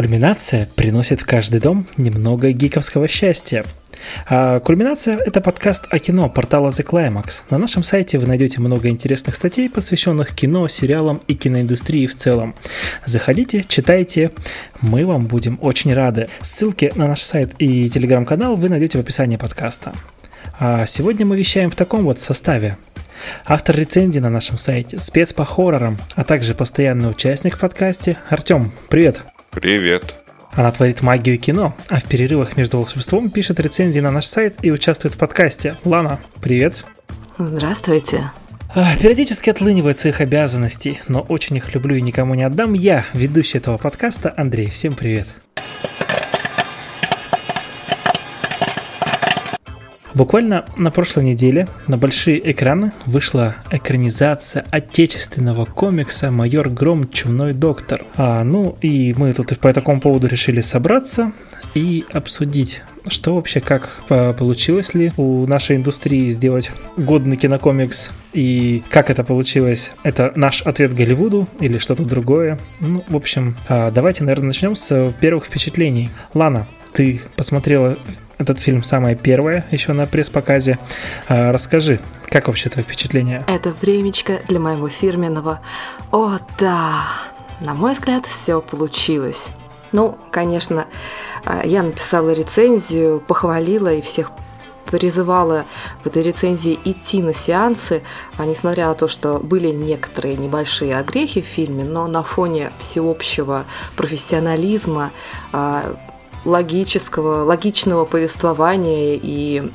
Кульминация приносит в каждый дом немного гиковского счастья. А Кульминация – это подкаст о кино портала The Climax. На нашем сайте вы найдете много интересных статей, посвященных кино, сериалам и киноиндустрии в целом. Заходите, читайте, мы вам будем очень рады. Ссылки на наш сайт и телеграм-канал вы найдете в описании подкаста. А сегодня мы вещаем в таком вот составе. Автор рецензии на нашем сайте, спец по хоррорам, а также постоянный участник в подкасте Артем. Привет! Привет! Она творит магию кино, а в перерывах между волшебством пишет рецензии на наш сайт и участвует в подкасте. Лана, привет! Здравствуйте! А, периодически отлынивает своих обязанностей, но очень их люблю и никому не отдам. Я, ведущий этого подкаста, Андрей. Всем привет! Буквально на прошлой неделе на большие экраны вышла экранизация отечественного комикса «Майор Гром. Чумной доктор». А, ну и мы тут по такому поводу решили собраться и обсудить, что вообще, как получилось ли у нашей индустрии сделать годный кинокомикс и как это получилось. Это наш ответ Голливуду или что-то другое. Ну, в общем, а, давайте, наверное, начнем с первых впечатлений. Лана, ты посмотрела этот фильм самое первое еще на пресс-показе. А, расскажи, как вообще твое впечатление? Это времечко для моего фирменного «О, да!» На мой взгляд, все получилось. Ну, конечно, а, я написала рецензию, похвалила и всех призывала в этой рецензии идти на сеансы, а несмотря на то, что были некоторые небольшие огрехи в фильме, но на фоне всеобщего профессионализма, логического, логичного повествования и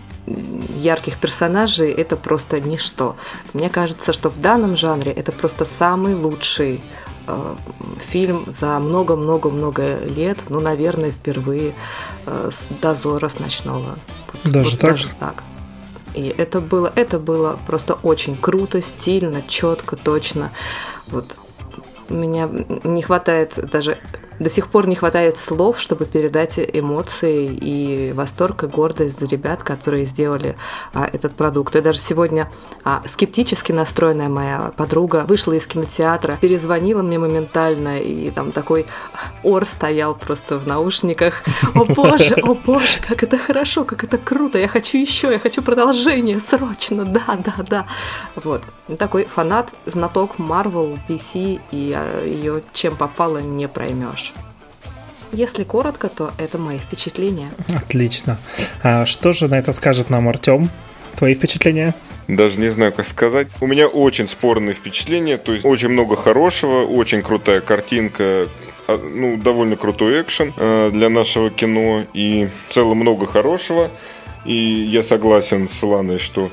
ярких персонажей это просто ничто. Мне кажется, что в данном жанре это просто самый лучший э, фильм за много-много-много лет, ну, наверное, впервые э, с дозора с ночного. Даже вот так? Даже так. И это было, это было просто очень круто, стильно, четко, точно. Вот у меня не хватает даже до сих пор не хватает слов, чтобы передать эмоции и восторг и гордость за ребят, которые сделали а, этот продукт. И даже сегодня а, скептически настроенная моя подруга вышла из кинотеатра, перезвонила мне моментально, и там такой ор стоял просто в наушниках. О боже, о боже, как это хорошо, как это круто, я хочу еще, я хочу продолжение, срочно, да, да, да. Вот. Такой фанат, знаток Marvel, DC, и а, ее чем попало не проймешь. Если коротко, то это мои впечатления. Отлично. А что же на это скажет нам Артем? Твои впечатления? Даже не знаю, как сказать. У меня очень спорные впечатления. То есть очень много хорошего, очень крутая картинка, а, ну, довольно крутой экшен э, для нашего кино. И в целом много хорошего. И я согласен с Ланой, что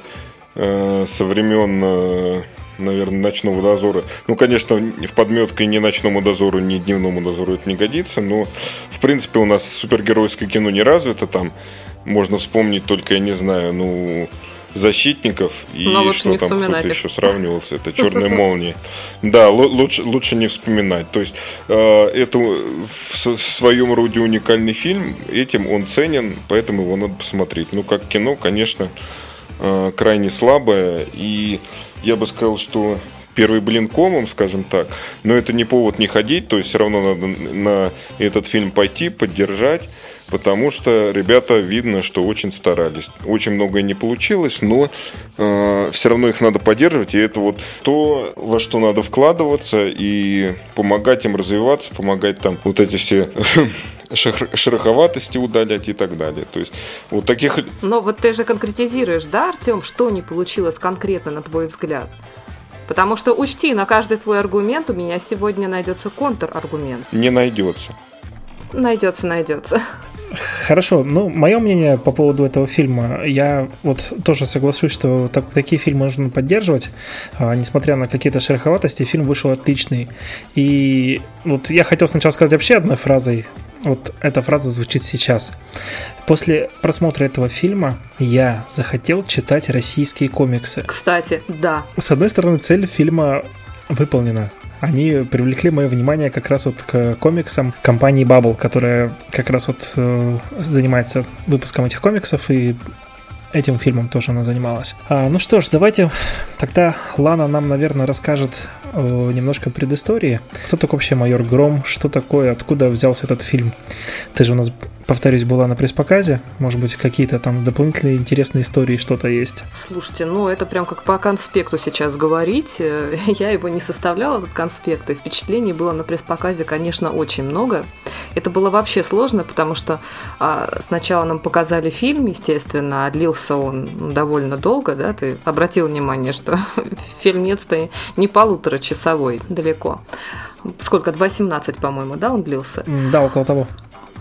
э, со времен э, наверное, ночного дозора. Ну, конечно, в подметке ни ночному дозору, ни дневному дозору это не годится, но, в принципе, у нас супергеройское кино не развито там. Можно вспомнить только, я не знаю, ну, защитников и Но что там кто-то еще сравнивался. Это черная молния. Да, лучше, лучше не вспоминать. То есть э, это в своем роде уникальный фильм, этим он ценен, поэтому его надо посмотреть. Ну, как кино, конечно, э, крайне слабое и я бы сказал, что первый блин комом, скажем так, но это не повод не ходить, то есть все равно надо на этот фильм пойти, поддержать, потому что ребята видно, что очень старались. Очень многое не получилось, но э, все равно их надо поддерживать, и это вот то, во что надо вкладываться и помогать им развиваться, помогать там вот эти все шероховатости удалять и так далее. То есть вот таких... Но вот ты же конкретизируешь, да, Артем, что не получилось конкретно, на твой взгляд? Потому что учти, на каждый твой аргумент у меня сегодня найдется контраргумент. Не найдется. Найдется, найдется. Хорошо, ну, мое мнение по поводу этого фильма, я вот тоже соглашусь, что так, такие фильмы нужно поддерживать, а, несмотря на какие-то шероховатости, фильм вышел отличный. И вот я хотел сначала сказать вообще одной фразой, вот эта фраза звучит сейчас. После просмотра этого фильма я захотел читать российские комиксы. Кстати, да. С одной стороны, цель фильма выполнена. Они привлекли мое внимание как раз вот к комиксам компании Bubble, которая как раз вот э, занимается выпуском этих комиксов и этим фильмом тоже она занималась. А, ну что ж, давайте тогда Лана нам, наверное, расскажет немножко предыстории. Кто такой вообще майор Гром? Что такое? Откуда взялся этот фильм? Ты же у нас повторюсь, была на пресс-показе. Может быть, какие-то там дополнительные интересные истории, что-то есть. Слушайте, ну это прям как по конспекту сейчас говорить. Я его не составляла, этот конспект, и впечатлений было на пресс-показе, конечно, очень много. Это было вообще сложно, потому что а, сначала нам показали фильм, естественно, а длился он ну, довольно долго, да, ты обратил внимание, что фильмец-то не полуторачасовой далеко. Сколько? 2.17, по-моему, да, он длился? Да, около того.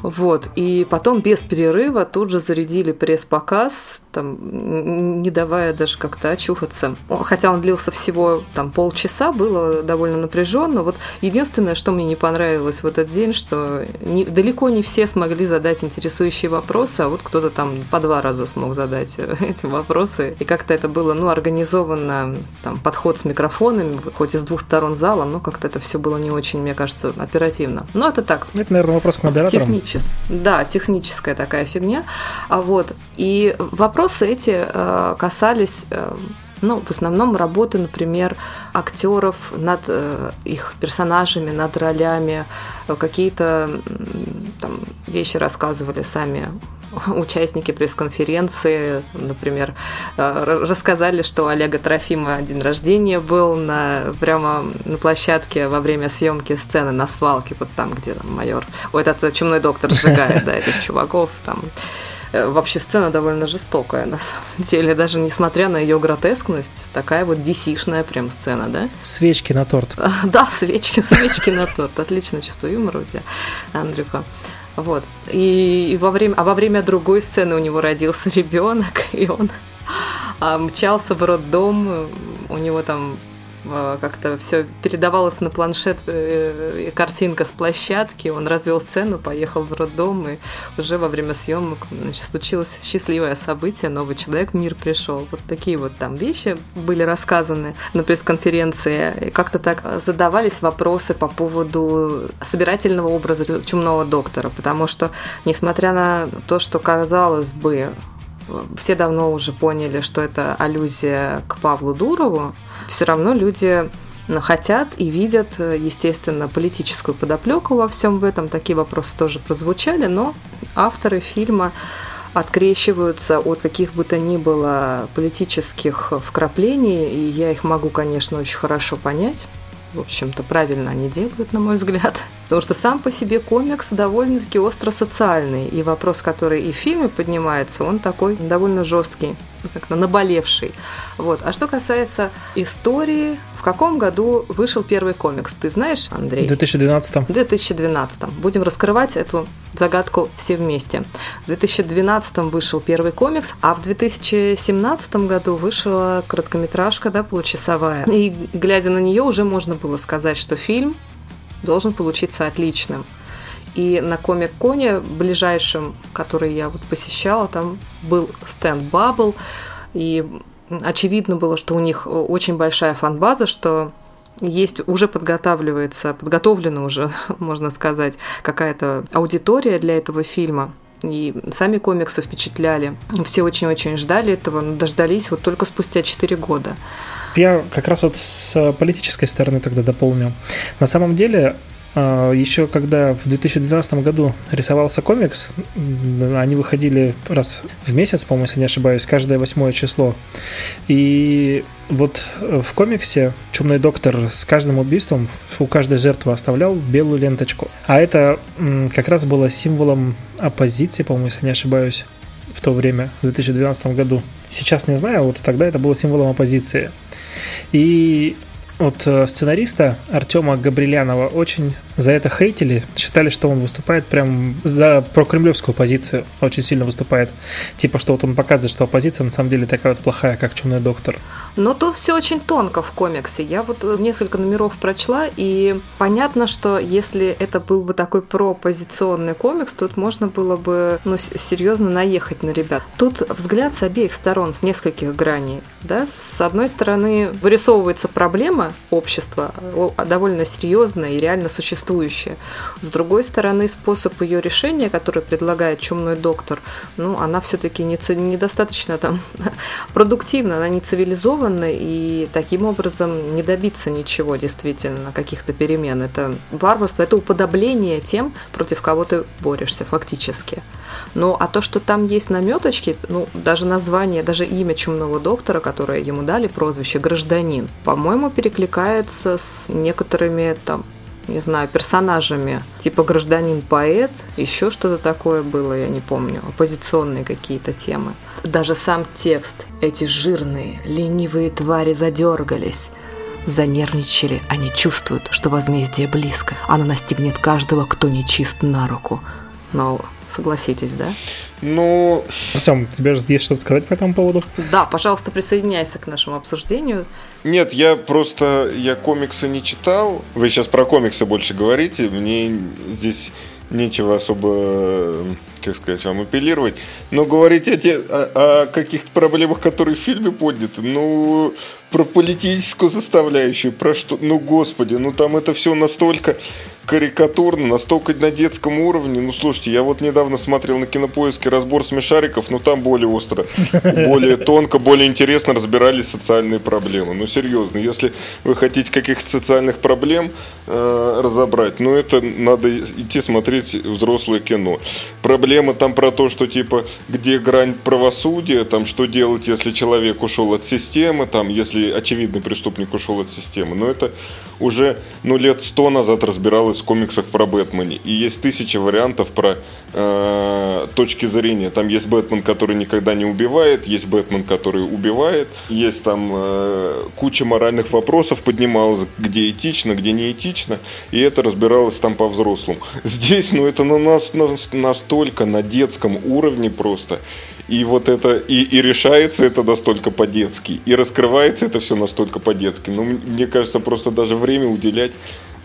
Вот. И потом без перерыва тут же зарядили пресс-показ, там, не давая даже как-то очухаться. Хотя он длился всего там полчаса, было довольно напряженно. Вот единственное, что мне не понравилось в этот день, что не, далеко не все смогли задать интересующие вопросы, а вот кто-то там по два раза смог задать эти вопросы. И как-то это было, ну, организовано, там, подход с микрофонами, хоть из двух сторон зала, но как-то это все было не очень, мне кажется, оперативно. Но это так. Это, наверное, вопрос к модераторам. Технически техничес... Да, техническая такая фигня. А вот, и вопросы эти э, касались э, ну, в основном работы, например, актеров над э, их персонажами, над ролями, какие-то там, вещи рассказывали сами участники пресс-конференции, например, э, рассказали, что у Олега Трофима день рождения был на, прямо на площадке во время съемки сцены на свалке, вот там, где там майор, о, этот чумной доктор сжигает, да, этих чуваков, там э, Вообще сцена довольно жестокая, на самом деле, даже несмотря на ее гротескность, такая вот dc прям сцена, да? Свечки на торт. Да, свечки, свечки на торт. Отлично чувство юмора у тебя, Андрюха. Вот. И, и во время, а во время другой сцены у него родился ребенок, и он а, мчался в роддом, у него там как-то все передавалось на планшет э, картинка с площадки, он развел сцену, поехал в роддом, и уже во время съемок значит, случилось счастливое событие, новый человек в мир пришел. Вот такие вот там вещи были рассказаны на пресс-конференции. И как-то так задавались вопросы по поводу собирательного образа чумного доктора, потому что, несмотря на то, что казалось бы, все давно уже поняли, что это аллюзия к Павлу Дурову, все равно люди ну, хотят и видят, естественно, политическую подоплеку во всем в этом. Такие вопросы тоже прозвучали, но авторы фильма открещиваются от каких бы то ни было политических вкраплений, и я их могу, конечно, очень хорошо понять в общем-то, правильно они делают, на мой взгляд. Потому что сам по себе комикс довольно-таки остро социальный. И вопрос, который и в фильме поднимается, он такой довольно жесткий, как-то наболевший. Вот. А что касается истории, в каком году вышел первый комикс? Ты знаешь, Андрей? В 2012. В 2012. Будем раскрывать эту загадку все вместе. В 2012 вышел первый комикс, а в 2017 году вышла короткометражка, да, получасовая. И глядя на нее, уже можно было сказать, что фильм должен получиться отличным. И на комик-коне ближайшем, который я вот посещала, там был стенд Bubble, и очевидно было, что у них очень большая фан-база, что есть уже подготавливается, подготовлена уже, можно сказать, какая-то аудитория для этого фильма. И сами комиксы впечатляли. Все очень-очень ждали этого, но дождались вот только спустя 4 года. Я как раз вот с политической стороны тогда дополню. На самом деле а, Еще когда в 2012 году рисовался комикс, они выходили раз в месяц, по-моему, если не ошибаюсь, каждое восьмое число. И вот в комиксе Чумной доктор с каждым убийством у каждой жертвы оставлял белую ленточку. А это как раз было символом оппозиции, по-моему, если не ошибаюсь, в то время, в 2012 году. Сейчас не знаю, вот тогда это было символом оппозиции. И от э, сценариста Артема Габрилянова очень за это хейтили, считали, что он выступает прям за прокремлевскую позицию, очень сильно выступает. Типа, что вот он показывает, что оппозиция на самом деле такая вот плохая, как Чумной доктор. Но тут все очень тонко в комиксе. Я вот несколько номеров прочла, и понятно, что если это был бы такой пропозиционный комикс, тут можно было бы ну, серьезно наехать на ребят. Тут взгляд с обеих сторон, с нескольких граней. Да? С одной стороны, вырисовывается проблема общества, довольно серьезная и реально существующая. С другой стороны, способ ее решения, который предлагает чумной доктор, ну, она все-таки не, недостаточно там продуктивна, она не цивилизованна, и таким образом не добиться ничего действительно, каких-то перемен. Это варварство, это уподобление тем, против кого ты борешься фактически. Ну, а то, что там есть наметочки, ну, даже название, даже имя чумного доктора, которое ему дали, прозвище «Гражданин», по-моему, перекликается с некоторыми там не знаю, персонажами, типа гражданин-поэт, еще что-то такое было, я не помню, оппозиционные какие-то темы. Даже сам текст, эти жирные, ленивые твари задергались, занервничали, они чувствуют, что возмездие близко, оно настигнет каждого, кто не чист на руку. Но Согласитесь, да? Ну... Артем, тебе же есть что-то сказать по этому поводу? Да, пожалуйста, присоединяйся к нашему обсуждению. Нет, я просто, я комиксы не читал. Вы сейчас про комиксы больше говорите. Мне здесь нечего особо, как сказать, вам апеллировать. Но говорить те, о, о каких-то проблемах, которые в фильме подняты, ну, про политическую составляющую, про что, ну, господи, ну там это все настолько карикатурно, настолько на детском уровне. Ну, слушайте, я вот недавно смотрел на кинопоиске разбор смешариков, но там более остро, более тонко, более интересно разбирались социальные проблемы. Ну, серьезно, если вы хотите каких-то социальных проблем э, разобрать, ну, это надо идти смотреть взрослое кино. Проблема там про то, что, типа, где грань правосудия, там, что делать, если человек ушел от системы, там, если очевидный преступник ушел от системы. Но это уже, ну, лет сто назад разбиралось в комиксах про Бэтмене. И есть тысяча вариантов про э, точки зрения. Там есть Бэтмен, который никогда не убивает, есть Бэтмен, который убивает, есть там э, куча моральных вопросов поднималась, где этично, где не этично, и это разбиралось там по-взрослому. Здесь, ну, это на нас настолько на детском уровне просто. И вот это, и, и решается это настолько по-детски, и раскрывается это все настолько по-детски. Ну, мне кажется, просто даже время уделять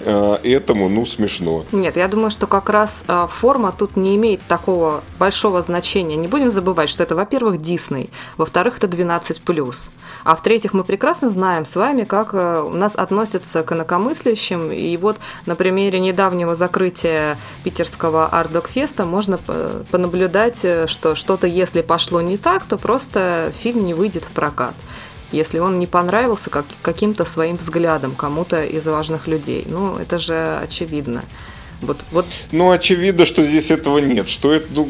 этому, ну, смешно. Нет, я думаю, что как раз э, форма тут не имеет такого большого значения. Не будем забывать, что это, во-первых, Дисней, во-вторых, это 12+. А в-третьих, мы прекрасно знаем с вами, как э, у нас относятся к инакомыслящим. И вот на примере недавнего закрытия питерского Ардокфеста можно понаблюдать, что что-то, если пошло не так, то просто фильм не выйдет в прокат если он не понравился как, каким-то своим взглядом кому-то из важных людей. Ну, это же очевидно. Вот, вот. Ну, очевидно, что здесь этого нет. Что это, ну,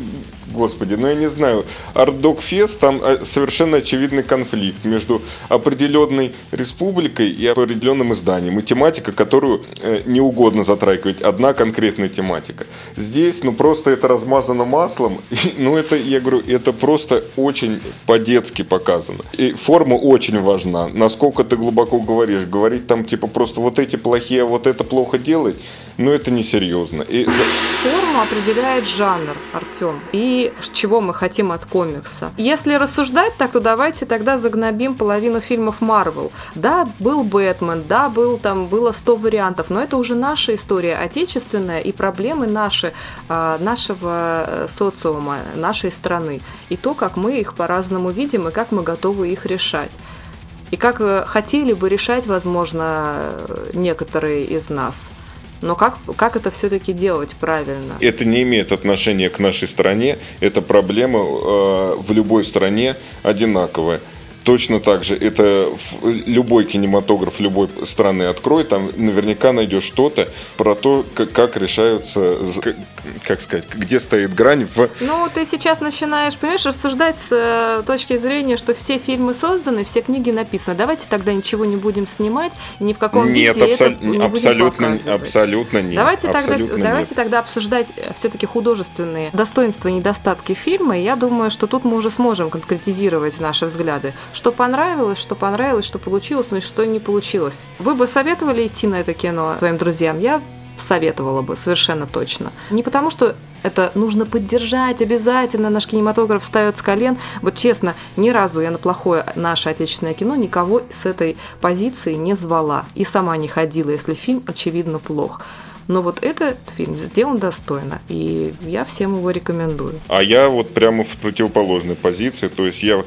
господи, ну я не знаю. Ардок Фест, там э, совершенно очевидный конфликт между определенной республикой и определенным изданием. И тематика, которую э, не угодно затрагивать. Одна конкретная тематика. Здесь, ну, просто это размазано маслом. И, ну, это, я говорю, это просто очень по-детски показано. И форма очень важна. Насколько ты глубоко говоришь. Говорить там, типа, просто вот эти плохие, а вот это плохо делать – но это несерьезно. И... Форму определяет жанр, Артем, и чего мы хотим от комикса. Если рассуждать так, то давайте тогда загнобим половину фильмов Марвел. Да, был Бэтмен, да, был там, было 100 вариантов, но это уже наша история отечественная и проблемы наши, а, нашего э, социума, нашей страны. И то, как мы их по-разному видим и как мы готовы их решать. И как э, хотели бы решать, возможно, э, некоторые из нас. Но как, как это все-таки делать правильно? Это не имеет отношения к нашей стране. Это проблема э, в любой стране одинаковая. Точно так же, это любой кинематограф любой страны открой, там наверняка найдешь что-то про то, как, как решаются, как сказать, где стоит грань в... Ну, ты сейчас начинаешь, понимаешь, рассуждать с э, точки зрения, что все фильмы созданы, все книги написаны. Давайте тогда ничего не будем снимать, ни в каком нет, виде абсол- это не абсолютно, будем абсолютно нет. Давайте, абсолютно тогда, нет. давайте тогда обсуждать э, все-таки художественные достоинства и недостатки фильма. И я думаю, что тут мы уже сможем конкретизировать наши взгляды что понравилось, что понравилось, что получилось, но и что не получилось. Вы бы советовали идти на это кино своим друзьям? Я советовала бы, совершенно точно. Не потому, что это нужно поддержать обязательно, наш кинематограф встает с колен. Вот честно, ни разу я на плохое наше отечественное кино никого с этой позиции не звала. И сама не ходила, если фильм, очевидно, плох. Но вот этот фильм сделан достойно, и я всем его рекомендую. А я вот прямо в противоположной позиции, то есть я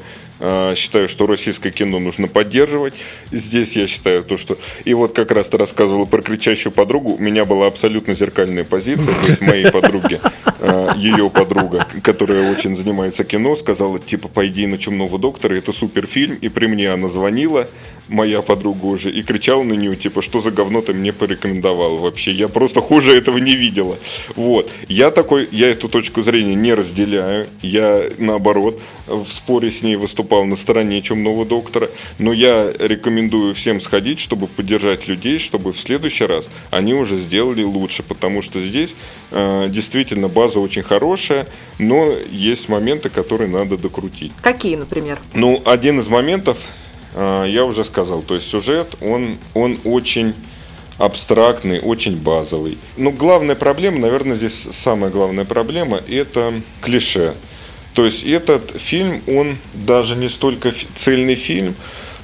считаю, что российское кино нужно поддерживать. Здесь я считаю то, что... И вот как раз ты рассказывала про кричащую подругу. У меня была абсолютно зеркальная позиция. То есть моей подруги, э, ее подруга, которая очень занимается кино, сказала, типа, пойди на «Чумного доктора», это супер фильм. И при мне она звонила, моя подруга уже, и кричала на нее, типа, что за говно ты мне порекомендовал вообще. Я просто хуже этого не видела. Вот. Я такой, я эту точку зрения не разделяю. Я, наоборот, в споре с ней выступал на стороне Чумного доктора. Но я рекомендую всем сходить, чтобы поддержать людей, чтобы в следующий раз они уже сделали лучше. Потому что здесь э, действительно база очень хорошая, но есть моменты, которые надо докрутить. Какие, например? Ну, один из моментов, я уже сказал, то есть сюжет, он, он очень абстрактный, очень базовый. Но главная проблема, наверное, здесь самая главная проблема, это клише. То есть этот фильм, он даже не столько цельный фильм,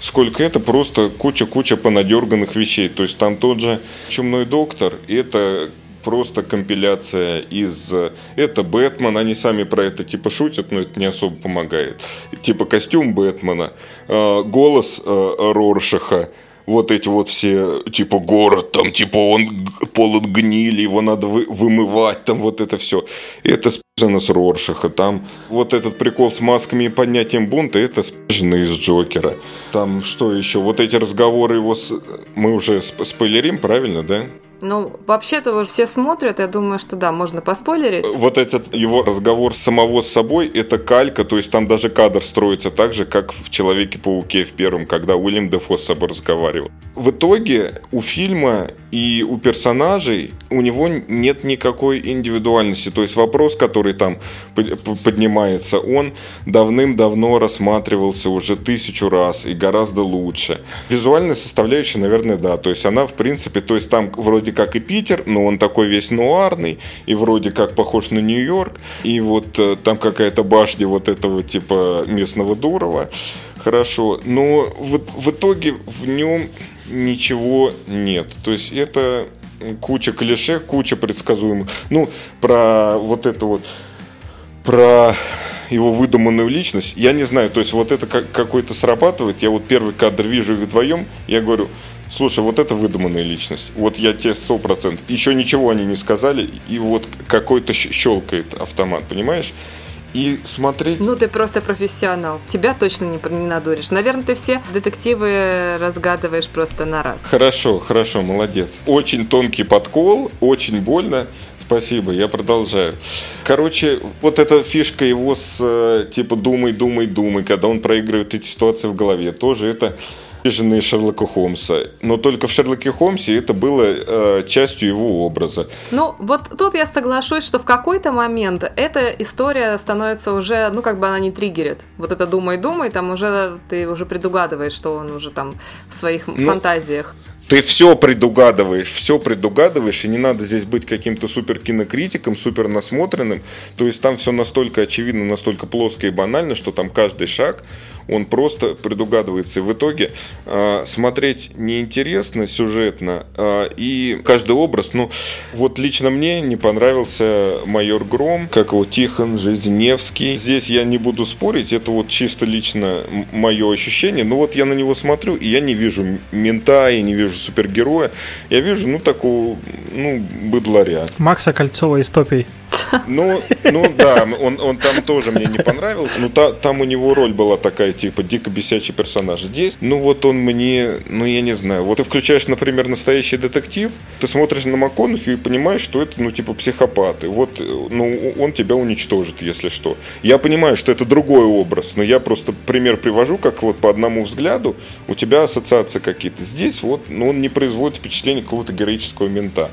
сколько это просто куча-куча понадерганных вещей. То есть там тот же «Чумной доктор», это просто компиляция из... Это Бэтмен, они сами про это типа шутят, но это не особо помогает. Типа костюм Бэтмена, э, голос э, Роршаха, вот эти вот все, типа, город, там, типа, он полон гнили, его надо вы, вымывать, там, вот это все. Это спижено с Роршаха, там, вот этот прикол с масками и поднятием бунта, это спижено из Джокера. Там, что еще, вот эти разговоры его с... Мы уже спойлерим, правильно, да? Ну, вообще-то все смотрят, я думаю, что да, можно поспойлерить. Вот этот его разговор самого с собой, это калька, то есть там даже кадр строится так же, как в Человеке-пауке в первом, когда Уильям Дефо с собой разговаривал. В итоге у фильма и у персонажей у него нет никакой индивидуальности. То есть вопрос, который там поднимается, он давным-давно рассматривался уже тысячу раз и гораздо лучше. Визуальная составляющая, наверное, да. То есть она, в принципе, то есть там вроде как и Питер, но он такой весь нуарный и вроде как похож на Нью-Йорк. И вот э, там какая-то башня вот этого типа местного Дурова. Хорошо. Но в, в итоге в нем ничего нет. То есть это куча клише, куча предсказуемых. Ну, про вот это вот, про его выдуманную личность, я не знаю, то есть вот это как, какой-то срабатывает, я вот первый кадр вижу их вдвоем, я говорю, слушай, вот это выдуманная личность, вот я тебе сто процентов, еще ничего они не сказали, и вот какой-то щелкает автомат, понимаешь? И смотреть... Ну, ты просто профессионал. Тебя точно не, не надуришь. Наверное, ты все детективы разгадываешь просто на раз. Хорошо, хорошо, молодец. Очень тонкий подкол, очень больно. Спасибо, я продолжаю. Короче, вот эта фишка его с э, типа думай, думай, думай, когда он проигрывает эти ситуации в голове, тоже это жены Шерлока Холмса. Но только в Шерлоке Холмсе это было э, частью его образа. Ну, вот тут я соглашусь, что в какой-то момент эта история становится уже, ну, как бы она не триггерит. Вот это думай-думай, там уже ты уже предугадываешь, что он уже там в своих ну, фантазиях. Ты все предугадываешь, все предугадываешь, и не надо здесь быть каким-то супер кинокритиком, супер насмотренным. То есть там все настолько очевидно, настолько плоско и банально, что там каждый шаг он просто предугадывается. И в итоге э, смотреть неинтересно сюжетно, э, и каждый образ, ну, вот лично мне не понравился майор Гром, как его Тихон Жизневский. Здесь я не буду спорить, это вот чисто лично мое ощущение, но вот я на него смотрю, и я не вижу мента, я не вижу супергероя, я вижу, ну, такого, ну, быдларя. Макса Кольцова из Топий. Ну, ну да, он, он там тоже мне не понравился. но та, там у него роль была такая, типа, дико бесячий персонаж. Здесь, ну вот он мне, ну я не знаю. Вот ты включаешь, например, настоящий детектив, ты смотришь на МакКонахью и понимаешь, что это, ну, типа, психопат. И вот, ну, он тебя уничтожит, если что. Я понимаю, что это другой образ, но я просто пример привожу, как вот по одному взгляду у тебя ассоциации какие-то. Здесь вот, ну, он не производит впечатление какого-то героического мента.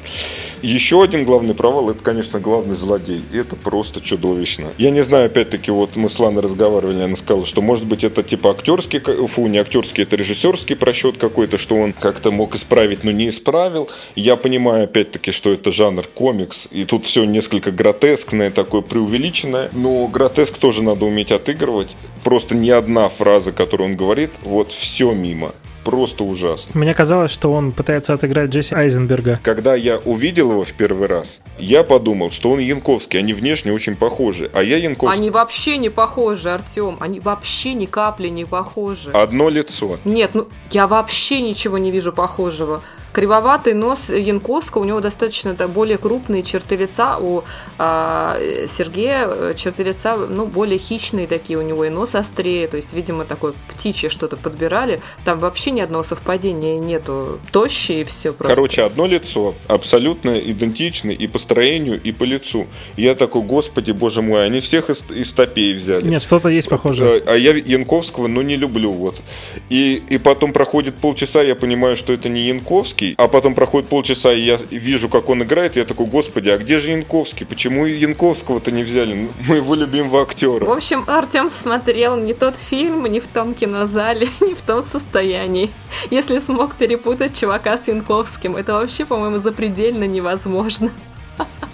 Еще один главный провал, это, конечно, главный злодей. Это просто чудовищно. Я не знаю, опять-таки, вот мы с Ланой разговаривали, она сказала, что, может быть, это типа актерский, фу, не актерский, это режиссерский просчет какой-то, что он как-то мог исправить, но не исправил. Я понимаю, опять-таки, что это жанр комикс, и тут все несколько гротескное, такое преувеличенное, но гротеск тоже надо уметь отыгрывать. Просто ни одна фраза, которую он говорит, вот все мимо просто ужасно. Мне казалось, что он пытается отыграть Джесси Айзенберга. Когда я увидел его в первый раз, я подумал, что он Янковский, они внешне очень похожи, а я Янковский. Они вообще не похожи, Артем, они вообще ни капли не похожи. Одно лицо. Нет, ну я вообще ничего не вижу похожего. Кривоватый нос Янковского, у него достаточно да, более крупные черты лица, у а, Сергея э, черты лица ну, более хищные такие, у него и нос острее, то есть, видимо, такое птичье что-то подбирали. Там вообще ни одного совпадения нету. Тощие и все просто. Короче, одно лицо, абсолютно идентичное и по строению, и по лицу. Я такой, господи, боже мой, они всех из, из топей взяли. Нет, что-то есть похожее. А я Янковского, ну, не люблю, вот. И, и потом проходит полчаса, я понимаю, что это не Янковский, Янковский, а потом проходит полчаса, и я вижу, как он играет, я такой, господи, а где же Янковский? Почему Янковского-то не взяли? Моего любимого актера. В общем, Артем смотрел не тот фильм, не в том кинозале, не в том состоянии. Если смог перепутать чувака с Янковским, это вообще, по-моему, запредельно невозможно.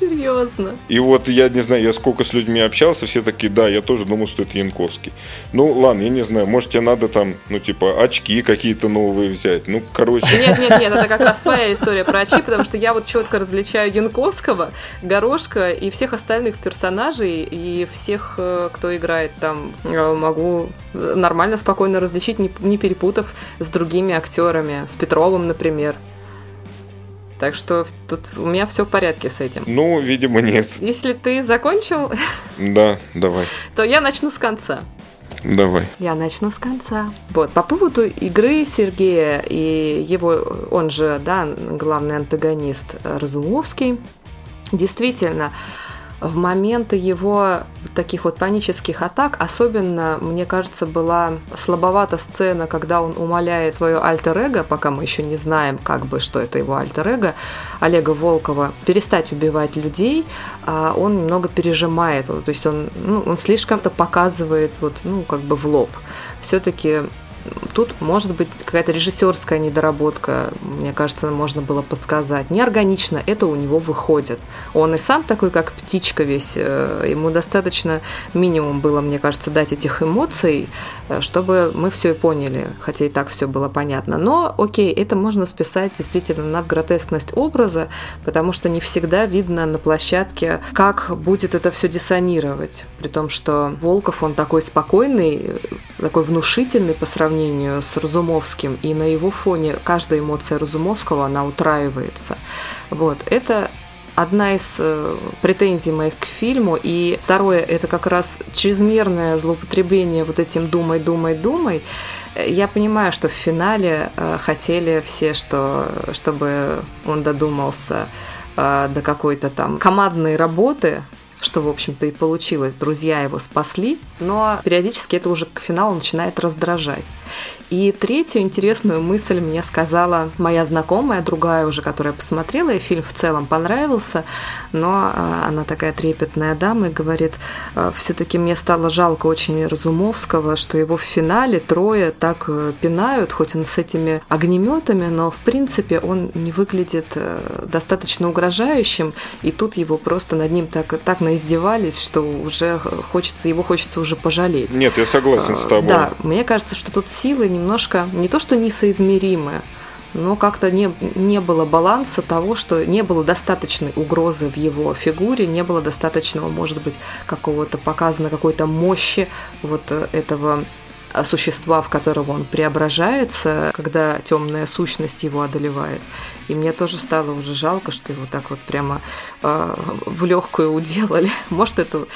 Серьезно. И вот я не знаю, я сколько с людьми общался, все такие, да, я тоже думал, что это Янковский. Ну, ладно, я не знаю, может тебе надо там, ну, типа, очки какие-то новые взять. Ну, короче. Нет, нет, нет, это как раз твоя история про очки, потому что я вот четко различаю Янковского, Горошка и всех остальных персонажей, и всех, э, кто играет там, могу нормально, спокойно различить, не, не перепутав с другими актерами, с Петровым, например. Так что тут у меня все в порядке с этим. Ну, видимо, нет. Если ты закончил, да, давай. то я начну с конца. Давай. Я начну с конца. Вот, по поводу игры Сергея и его, он же, да, главный антагонист Разумовский, действительно, в моменты его таких вот панических атак, особенно, мне кажется, была слабовата сцена, когда он умоляет свое альтер-эго, пока мы еще не знаем, как бы, что это его альтер-эго, Олега Волкова, перестать убивать людей, а он немного пережимает, то есть он, ну, он слишком-то показывает вот, ну, как бы в лоб. Все-таки тут может быть какая-то режиссерская недоработка, мне кажется, можно было подсказать. Неорганично это у него выходит. Он и сам такой, как птичка весь. Э, ему достаточно минимум было, мне кажется, дать этих эмоций, э, чтобы мы все и поняли, хотя и так все было понятно. Но, окей, это можно списать действительно на гротескность образа, потому что не всегда видно на площадке, как будет это все диссонировать. При том, что Волков, он такой спокойный, такой внушительный по сравнению с Разумовским, и на его фоне каждая эмоция Разумовского, она утраивается. Вот, это одна из э, претензий моих к фильму. И второе, это как раз чрезмерное злоупотребление вот этим «думай, думай, думай». Я понимаю, что в финале э, хотели все, что, чтобы он додумался э, до какой-то там командной работы, что, в общем-то, и получилось. Друзья его спасли, но периодически это уже к финалу начинает раздражать. И третью интересную мысль мне сказала моя знакомая, другая уже, которая посмотрела, и фильм в целом понравился, но а, она такая трепетная дама и говорит, «А, все-таки мне стало жалко очень Разумовского, что его в финале трое так э, пинают, хоть он с этими огнеметами, но в принципе он не выглядит э, достаточно угрожающим, и тут его просто над ним так, так наиздевались, что уже хочется, его хочется уже пожалеть. Нет, я согласен с а, тобой. Да, мне кажется, что тут силы немножко не то что несоизмеримые, но как-то не, не было баланса того, что не было достаточной угрозы в его фигуре, не было достаточного, может быть, какого-то показано какой-то мощи вот этого существа, в которого он преображается, когда темная сущность его одолевает. И мне тоже стало уже жалко, что его так вот прямо э, в легкую уделали. Может, это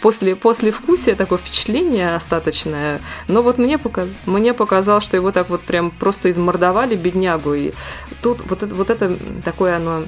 после, после вкусия такое впечатление остаточное. Но вот мне, показ, мне показалось, что его так вот прям просто измордовали, беднягу. И тут вот это, вот это такое оно...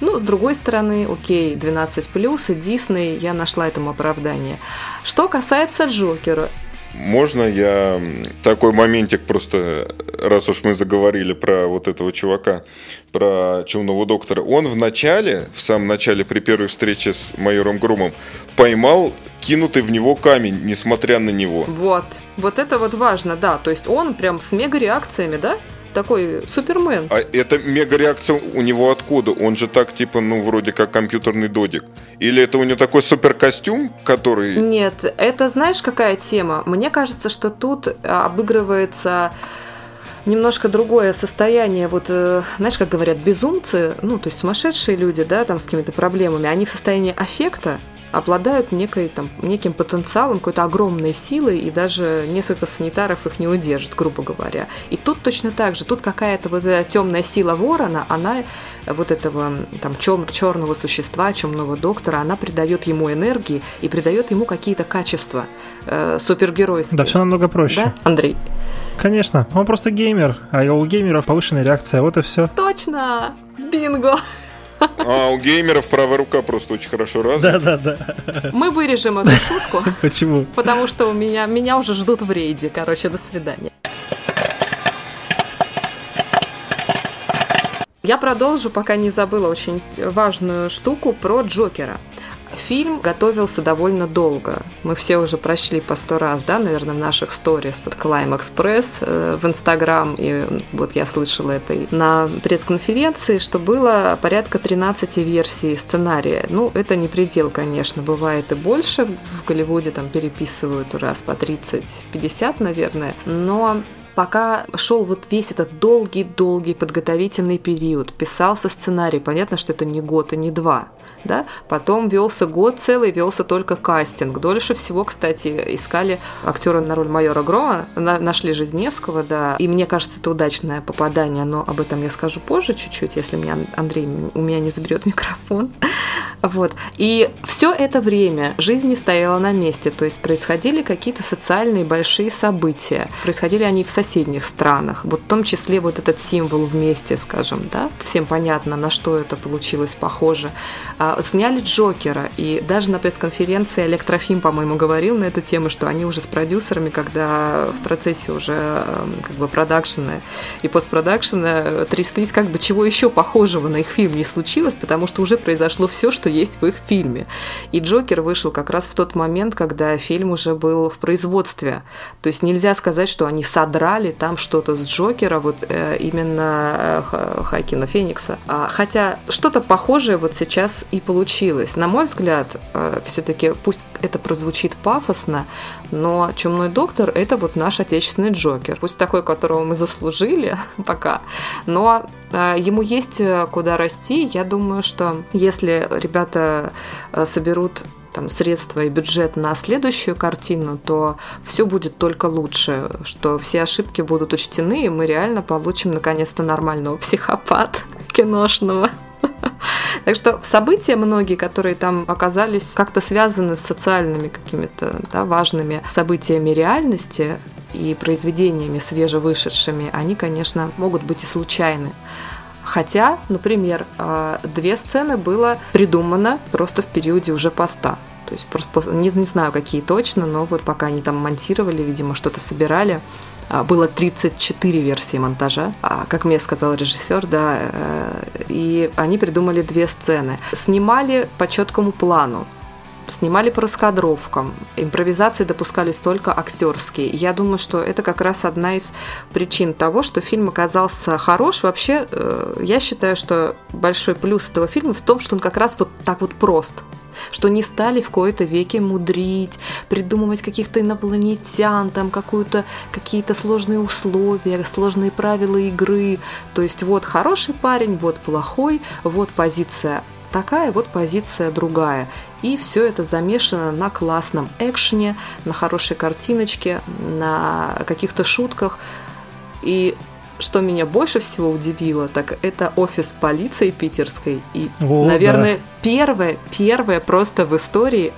Ну, с другой стороны, окей, 12 плюс и Дисней, я нашла этому оправдание. Что касается Джокера, можно я такой моментик просто, раз уж мы заговорили про вот этого чувака, про чумного доктора. Он в начале, в самом начале, при первой встрече с майором Грумом, поймал кинутый в него камень, несмотря на него. Вот, вот это вот важно, да. То есть он прям с мега реакциями, да? Такой супермен. А это мега-реакция у него откуда? Он же так, типа, ну, вроде как компьютерный додик. Или это у него такой суперкостюм, который... Нет, это знаешь, какая тема? Мне кажется, что тут обыгрывается немножко другое состояние. Вот, э, знаешь, как говорят, безумцы, ну, то есть сумасшедшие люди, да, там с какими-то проблемами, они в состоянии аффекта, обладают некой, там, неким потенциалом, какой-то огромной силой, и даже несколько санитаров их не удержит, грубо говоря. И тут точно так же, тут какая-то вот эта темная сила ворона, она вот этого там чер- черного существа, темного доктора, она придает ему энергии и придает ему какие-то качества э, супергеройские. Да, все намного проще. Да, Андрей? Конечно, он просто геймер, а у геймеров повышенная реакция, вот и все. Точно! Бинго! А у геймеров правая рука просто очень хорошо развита. Да, да, да. Мы вырежем эту шутку. Почему? Потому что у меня, меня уже ждут в рейде. Короче, до свидания. Я продолжу, пока не забыла очень важную штуку про Джокера. Фильм готовился довольно долго. Мы все уже прочли по сто раз, да, наверное, в наших сторис от Climb Express э, в Инстаграм. И вот я слышала это на пресс-конференции, что было порядка 13 версий сценария. Ну, это не предел, конечно, бывает и больше. В Голливуде там переписывают раз по 30-50, наверное. Но пока шел вот весь этот долгий-долгий подготовительный период, писался сценарий, понятно, что это не год и не два, да, потом велся год целый, велся только кастинг. Дольше всего, кстати, искали актера на роль майора Грома, на, нашли Жизневского, да, и мне кажется, это удачное попадание, но об этом я скажу позже чуть-чуть, если меня Андрей у меня не заберет микрофон. Вот. И все это время жизнь не стояла на месте, то есть происходили какие-то социальные большие события. Происходили они в соседних странах, вот в том числе вот этот символ вместе, скажем, да, всем понятно, на что это получилось похоже. А, сняли Джокера, и даже на пресс-конференции Электрофим, по-моему, говорил на эту тему, что они уже с продюсерами, когда в процессе уже эм, как бы продакшена и постпродакшена тряслись, как бы чего еще похожего на их фильм не случилось, потому что уже произошло все, что есть в их фильме. И Джокер вышел как раз в тот момент, когда фильм уже был в производстве. То есть нельзя сказать, что они содрали там что-то с Джокера, вот э, именно э, Хакина Феникса. А, хотя что-то похожее вот сейчас и получилось. На мой взгляд, э, все-таки пусть это прозвучит пафосно, но «Чумной доктор» — это вот наш отечественный Джокер. Пусть такой, которого мы заслужили пока, но э, ему есть э, куда расти. Я думаю, что если ребята соберут там, средства и бюджет на следующую картину, то все будет только лучше, что все ошибки будут учтены, и мы реально получим наконец-то нормального психопата киношного. Так что события многие, которые там оказались как-то связаны с социальными какими-то да, важными событиями реальности и произведениями свежевышедшими, они, конечно, могут быть и случайны. Хотя, например, а, две сцены было придумано просто в периоде уже поста. То есть не, не знаю, какие точно, но вот пока они там монтировали, видимо, что-то собирали, было 34 версии монтажа, а, как мне сказал режиссер, да, э, и они придумали две сцены. Снимали по четкому плану, снимали по раскадровкам, импровизации допускались только актерские. Я думаю, что это как раз одна из причин того, что фильм оказался хорош. Вообще, э, я считаю, что большой плюс этого фильма в том, что он как раз вот так вот прост что не стали в кои-то веке мудрить, придумывать каких-то инопланетян, там какую-то, какие-то сложные условия, сложные правила игры. То есть вот хороший парень, вот плохой, вот позиция такая, вот позиция другая. И все это замешано на классном экшене, на хорошей картиночке, на каких-то шутках. И что меня больше всего удивило, так это офис полиции питерской. И, О, наверное, да. первое, первое просто в истории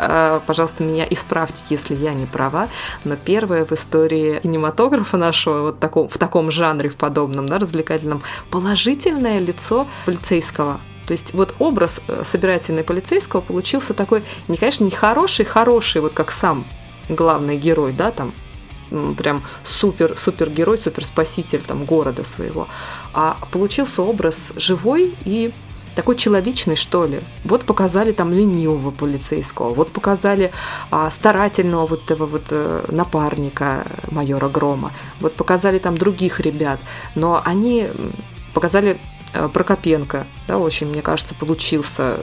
а, пожалуйста, меня исправьте, если я не права, но первое в истории кинематографа нашего вот таком, в таком жанре, в подобном, да, развлекательном, положительное лицо полицейского. То есть вот образ э, собирательный полицейского получился такой, не, конечно, не хороший, хороший, вот как сам главный герой, да, там прям супер, супер герой, супер спаситель там города своего, а получился образ живой и такой человечный, что ли. Вот показали там ленивого полицейского, вот показали а, старательного вот этого вот а, напарника майора Грома, вот показали там других ребят, но они показали Прокопенко, да, очень, мне кажется, получился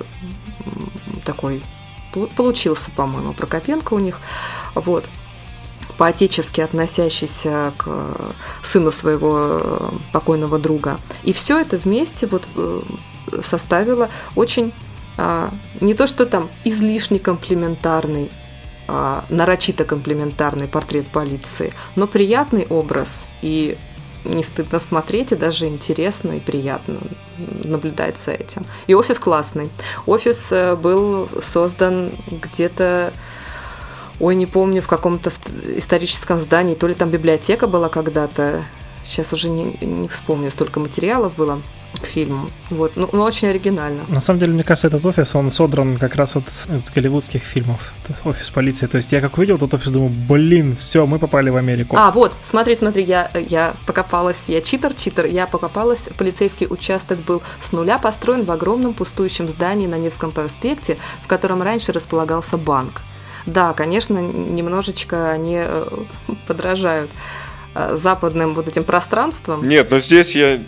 такой, получился, по-моему, Прокопенко у них, вот. по-отечески относящийся к сыну своего покойного друга. И все это вместе вот составило очень а, не то что там излишне комплементарный, а, нарочито комплементарный портрет полиции, но приятный образ и не стыдно смотреть, и даже интересно и приятно наблюдать за этим. И офис классный. Офис э, был создан где-то Ой, не помню, в каком-то историческом здании, то ли там библиотека была когда-то, сейчас уже не, не вспомню, столько материалов было к фильму. Вот, ну, ну, очень оригинально. На самом деле, мне кажется, этот офис, он содран как раз с, с голливудских фильмов. Офис полиции. То есть я как увидел этот офис, думаю, блин, все, мы попали в Америку. А, вот, смотри, смотри, я, я покопалась, я читер, читер, я покопалась, полицейский участок был с нуля построен в огромном пустующем здании на Невском проспекте, в котором раньше располагался банк. Да, конечно, немножечко они э, подражают э, западным вот этим пространством. Нет, но здесь я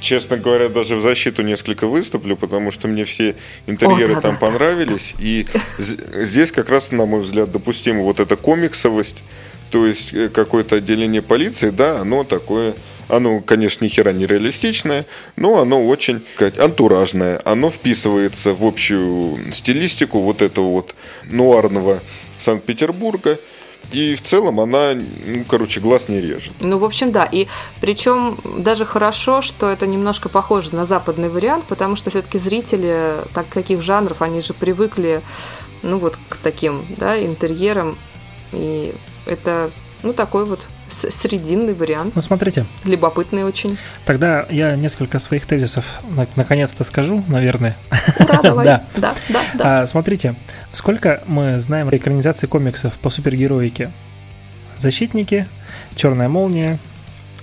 честно говоря, даже в защиту несколько выступлю, потому что мне все интерьеры О, да, там да. понравились. И здесь как раз, на мой взгляд, допустима вот эта комиксовость, то есть э, какое-то отделение полиции, да, оно такое, оно, конечно, ни хера не реалистичное, но оно очень, сказать, антуражное. Оно вписывается в общую стилистику вот этого вот нуарного Санкт-Петербурга – и в целом она, ну, короче, глаз не режет. Ну, в общем, да. И причем даже хорошо, что это немножко похоже на западный вариант, потому что все-таки зрители так, таких жанров, они же привыкли, ну, вот к таким, да, интерьерам. И это, ну, такой вот срединный вариант. Ну, смотрите. Любопытный очень. Тогда я несколько своих тезисов наконец-то скажу, наверное. Ура, давай. да. да, да, да. А, смотрите, сколько мы знаем экранизации комиксов по супергероике? Защитники, Черная молния,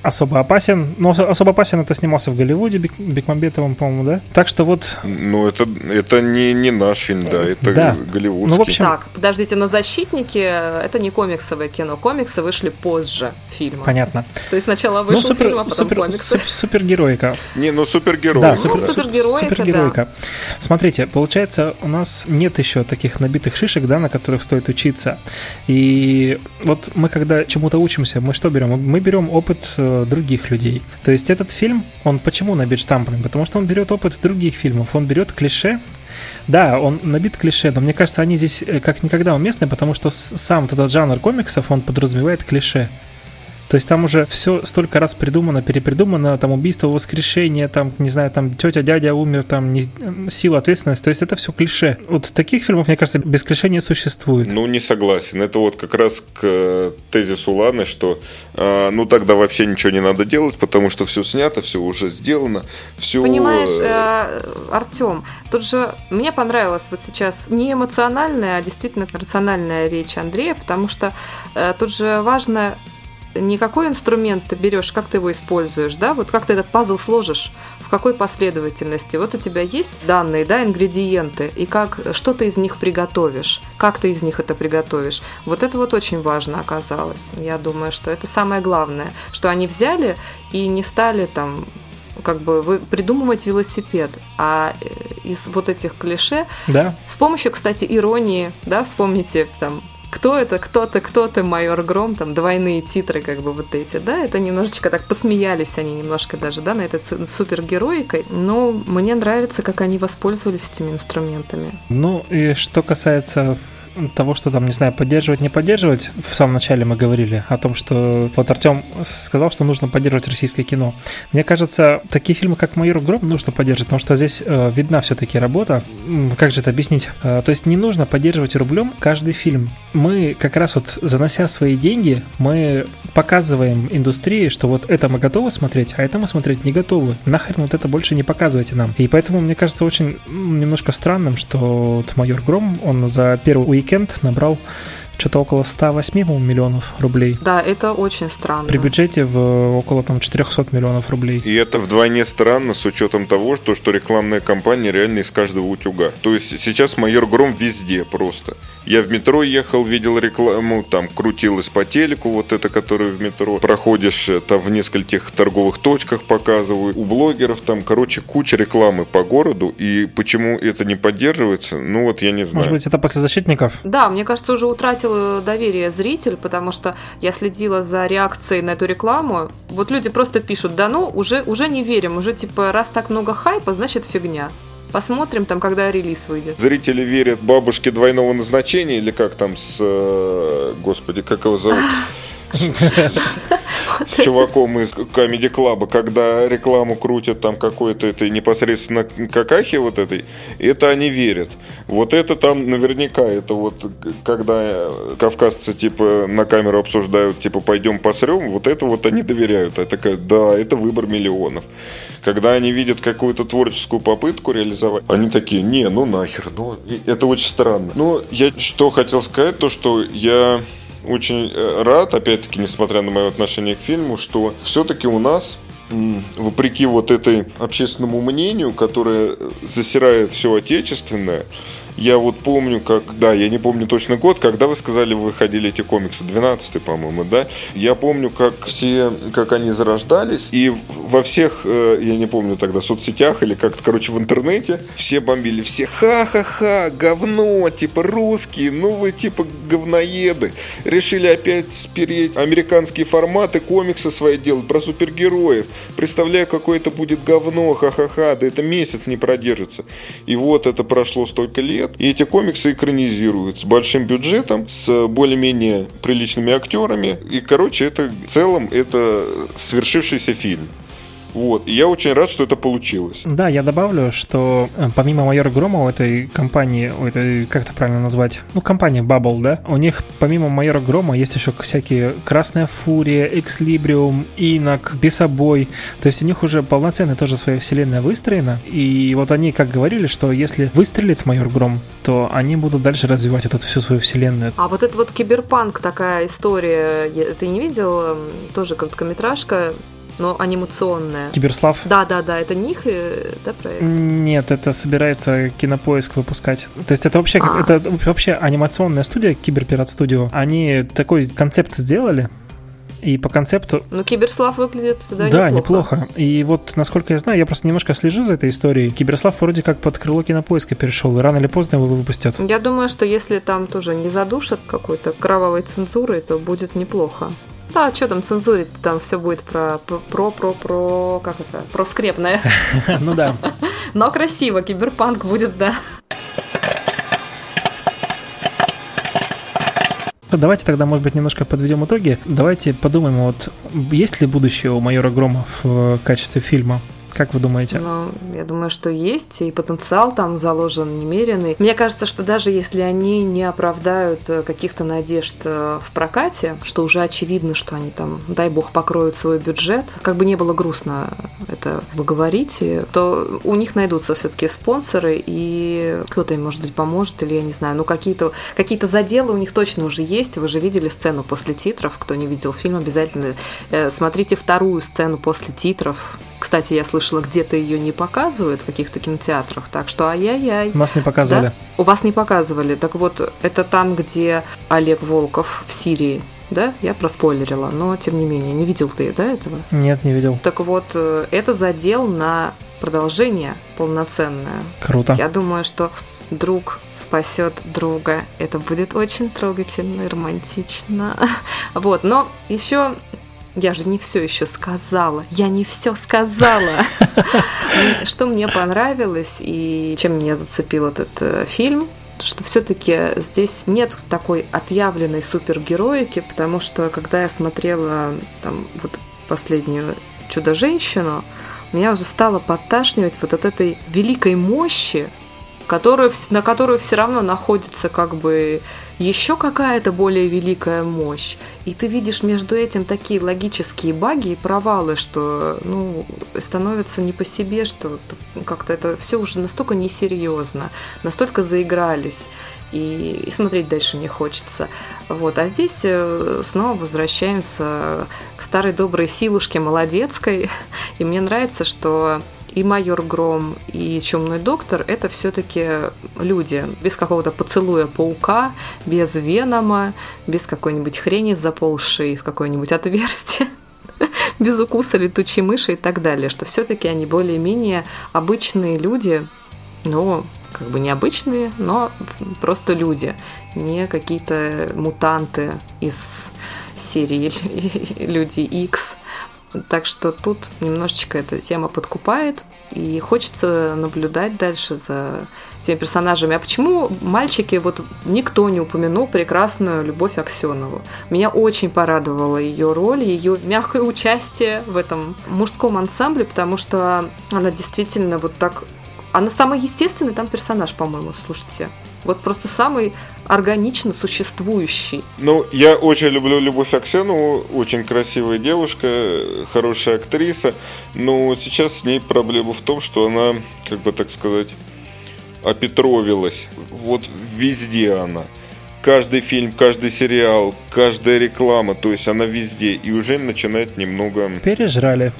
особо опасен. Но особо опасен это снимался в Голливуде Бек, Бекмамбетовым, по-моему, да? Так что вот... Ну, это, это не, не наш фильм, да, это да. голливудский. Ну, в общем... Так, подождите, но «Защитники» — это не комиксовое кино. Комиксы вышли позже фильма. Понятно. То есть сначала вышел ну, супер, фильм, а потом супер, комиксы. Супер, супергеройка. Не, ну супергерой. Да, супер, ну, супергеройка, супергеройка. Да. Смотрите, получается, у нас нет еще таких набитых шишек, да, на которых стоит учиться. И вот мы когда чему-то учимся, мы что берем? Мы берем опыт э, других людей. То есть этот фильм, он почему набит штампами? Потому что он берет опыт других фильмов, он берет клише, да, он набит клише, но мне кажется, они здесь э, как никогда уместны, потому что сам этот жанр комиксов, он подразумевает клише. То есть там уже все столько раз придумано, перепридумано, там убийство, воскрешение, там, не знаю, там тетя, дядя умер, там не, сила, ответственность. То есть это все клише. Вот таких фильмов, мне кажется, без клише не существует. Ну, не согласен. Это вот как раз к э, тезису Ланы, что э, ну тогда вообще ничего не надо делать, потому что все снято, все уже сделано, все... Понимаешь, э, Артем, тут же мне понравилась вот сейчас не эмоциональная, а действительно рациональная речь Андрея, потому что э, тут же важно не какой инструмент ты берешь, как ты его используешь, да, вот как ты этот пазл сложишь, в какой последовательности. Вот у тебя есть данные, да, ингредиенты, и как, что ты из них приготовишь, как ты из них это приготовишь. Вот это вот очень важно оказалось. Я думаю, что это самое главное, что они взяли и не стали там как бы вы придумывать велосипед, а э, из вот этих клише, да. с помощью, кстати, иронии, да, вспомните там кто это, кто-то, кто-то, майор Гром, там двойные титры, как бы вот эти, да, это немножечко так посмеялись они немножко даже, да, на этой супергероикой, но мне нравится, как они воспользовались этими инструментами. Ну, и что касается того, что там, не знаю, поддерживать, не поддерживать, в самом начале мы говорили о том, что вот Артем сказал, что нужно поддерживать российское кино. Мне кажется, такие фильмы, как «Майор Гром» нужно поддерживать, потому что здесь э, видна все-таки работа. Как же это объяснить? Э, то есть не нужно поддерживать рублем каждый фильм. Мы как раз вот, занося свои деньги, мы показываем индустрии, что вот это мы готовы смотреть, а это мы смотреть не готовы. Нахрен вот это больше не показывайте нам. И поэтому мне кажется очень немножко странным, что вот «Майор Гром», он за первый уик уикенд набрал что-то около 108 миллионов рублей. Да, это очень странно. При бюджете в около там 400 миллионов рублей. И это вдвойне странно с учетом того, что, что рекламная кампания реально из каждого утюга. То есть сейчас майор Гром везде просто. Я в метро ехал, видел рекламу, там крутилась по телеку, вот это, которую в метро проходишь, там в нескольких торговых точках показывают, у блогеров там, короче, куча рекламы по городу, и почему это не поддерживается, ну вот я не знаю. Может быть, это после защитников? Да, мне кажется, уже утратил доверие зритель, потому что я следила за реакцией на эту рекламу. Вот люди просто пишут, да ну, уже, уже не верим, уже типа раз так много хайпа, значит фигня. Посмотрим там, когда релиз выйдет. Зрители верят бабушке двойного назначения или как там с... э, Господи, как его зовут? С чуваком из Comedy Club, когда рекламу крутят там какой-то этой непосредственно какахи вот этой, это они верят. Вот это там наверняка, это вот когда кавказцы типа на камеру обсуждают, типа пойдем посрем, вот это вот они доверяют. Это такая, да, это выбор миллионов. Когда они видят какую-то творческую попытку реализовать, они такие, не, ну нахер, ну это очень странно. Но я что хотел сказать, то что я очень э, рад, опять-таки, несмотря на мое отношение к фильму, что все-таки у нас вопреки вот этой общественному мнению, которое засирает все отечественное, я вот помню, как, да, я не помню точно год, когда вы сказали, выходили эти комиксы, 12 по-моему, да? Я помню, как все, как они зарождались, и во всех, э, я не помню тогда, соцсетях или как-то, короче, в интернете, все бомбили, все ха-ха-ха, говно, типа русские, ну вы типа говноеды. Решили опять спереть американские форматы, комиксы свои делать про супергероев. Представляю, какое это будет говно, ха-ха-ха, да это месяц не продержится. И вот это прошло столько лет, лет. И эти комиксы экранизируют с большим бюджетом, с более-менее приличными актерами. И, короче, это в целом это свершившийся фильм. Вот. И я очень рад, что это получилось. Да, я добавлю, что э, помимо майора Грома у этой компании, у этой, как это правильно назвать, ну, компания Bubble, да, у них помимо майора Грома есть еще всякие Красная Фурия, Экслибриум, Инок, Бесобой. То есть у них уже полноценная тоже своя вселенная выстроена. И вот они как говорили, что если выстрелит майор Гром, то они будут дальше развивать эту всю свою вселенную. А вот это вот киберпанк такая история, ты не видел? Тоже короткометражка, но анимационная. Киберслав? Да, да, да, это них, э, да, проект? Нет, это собирается кинопоиск выпускать. То есть это вообще, а. это вообще анимационная студия, Киберпират Студио. Они такой концепт сделали, и по концепту... Ну, Киберслав выглядит, да, Да, неплохо. неплохо. И вот, насколько я знаю, я просто немножко слежу за этой историей. Киберслав вроде как под крыло кинопоиска перешел, и рано или поздно его выпустят. Я думаю, что если там тоже не задушат какой-то кровавой цензурой, то будет неплохо. Да, что там цензурить, там все будет про, про, про, про, как это, про скрепное. Ну да. Но красиво, киберпанк будет, да. Давайте тогда, может быть, немножко подведем итоги. Давайте подумаем, вот есть ли будущее у майора Грома в качестве фильма? Как вы думаете? Ну, я думаю, что есть, и потенциал там заложен немеренный. Мне кажется, что даже если они не оправдают э, каких-то надежд э, в прокате, что уже очевидно, что они там, дай бог, покроют свой бюджет, как бы не было грустно это вы говорите, то у них найдутся все-таки спонсоры, и кто-то им, может быть, поможет, или я не знаю, ну какие-то какие заделы у них точно уже есть. Вы же видели сцену после титров. Кто не видел фильм, обязательно э, смотрите вторую сцену после титров кстати, я слышала, где-то ее не показывают в каких-то кинотеатрах, так что ай-яй-яй. Нас не показывали. Да? У вас не показывали. Так вот, это там, где Олег Волков в Сирии да, я проспойлерила, но тем не менее, не видел ты, да, этого? Нет, не видел. Так вот, э, это задел на продолжение полноценное. Круто. Я думаю, что друг спасет друга. Это будет очень трогательно и романтично. Вот, но еще я же не все еще сказала. Я не все сказала. Что мне понравилось и чем меня зацепил этот э, фильм, что все-таки здесь нет такой отъявленной супергероики, потому что когда я смотрела там вот последнюю чудо-женщину, меня уже стало подташнивать вот от этой великой мощи, которую, на которую все равно находится как бы еще какая-то более великая мощь. И ты видишь между этим такие логические баги и провалы, что ну, становится не по себе, что как-то это все уже настолько несерьезно, настолько заигрались. И, и смотреть дальше не хочется. Вот. А здесь э, снова возвращаемся к старой доброй силушке молодецкой. И мне нравится, что и майор Гром, и Чумной доктор это все-таки люди без какого-то поцелуя паука, без венома, без какой-нибудь хрени заползшей в какое-нибудь отверстие без укуса летучей мыши и так далее, что все-таки они более-менее обычные люди, но как бы необычные, но просто люди, не какие-то мутанты из серии Люди X. Так что тут немножечко эта тема подкупает, и хочется наблюдать дальше за теми персонажами. А почему мальчики, вот никто не упомянул прекрасную Любовь Аксенову? Меня очень порадовала ее роль, ее мягкое участие в этом мужском ансамбле, потому что она действительно вот так... Она самый естественный там персонаж, по-моему, слушайте. Вот просто самый органично существующий. Ну, я очень люблю Любовь Аксенову, очень красивая девушка, хорошая актриса, но сейчас с ней проблема в том, что она, как бы так сказать, опетровилась. Вот везде она каждый фильм, каждый сериал, каждая реклама, то есть она везде, и уже начинает немного... Пережрали.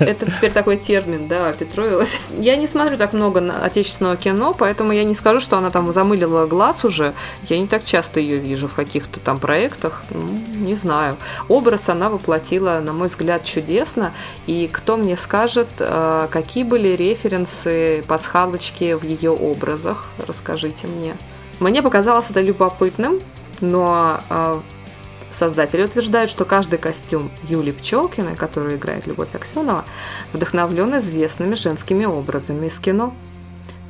Это теперь такой термин, да, Петровилась. Я не смотрю так много на отечественного кино, поэтому я не скажу, что она там замылила глаз уже. Я не так часто ее вижу в каких-то там проектах. Ну, не знаю. Образ она воплотила, на мой взгляд, чудесно. И кто мне скажет, э, какие были референсы, пасхалочки в ее образах? Расскажите мне. Мне показалось это любопытным, но э, создатели утверждают, что каждый костюм Юли Пчелкиной, которую играет Любовь Аксенова, вдохновлен известными женскими образами из кино.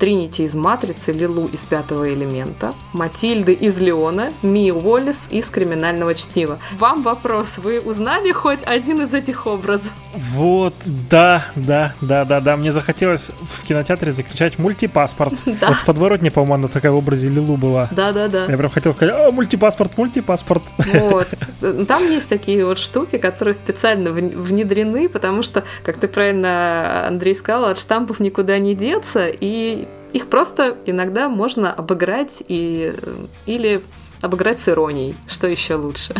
Тринити из «Матрицы», Лилу из «Пятого элемента», Матильды из «Леона», Ми Уоллес из «Криминального чтива». Вам вопрос, вы узнали хоть один из этих образов? Вот, да, да, да, да, да. Мне захотелось в кинотеатре закричать «Мультипаспорт». Да. Вот в подворотне, по-моему, она такая в образе Лилу была. Да, да, да. Я прям хотел сказать, о, мультипаспорт, мультипаспорт. Вот. Там есть такие вот штуки, которые специально внедрены, потому что, как ты правильно, Андрей сказал, от штампов никуда не деться, и их просто иногда можно обыграть и, или обыграть с иронией, что еще лучше.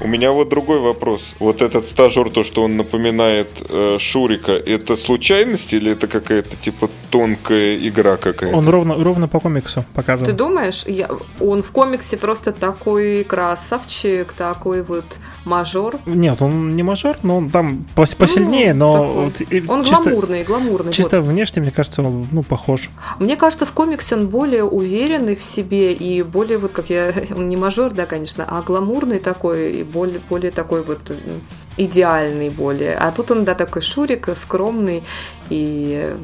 У меня вот другой вопрос. Вот этот стажер, то, что он напоминает э, Шурика, это случайность или это какая-то типа тонкая игра какая-то? Он ровно, ровно по комиксу показывал. Ты думаешь? Я, он в комиксе просто такой красавчик, такой вот мажор. Нет, он не мажор, но он там посильнее, ну, но... Вот, он чисто, гламурный, гламурный. Чисто вот. внешне, мне кажется, он ну, похож. Мне кажется, в комиксе он более уверенный в себе и более, вот как я, он не мажор, да, конечно, а гламурный такой, и более, более такой вот идеальный более. А тут он, да, такой шурик, скромный. И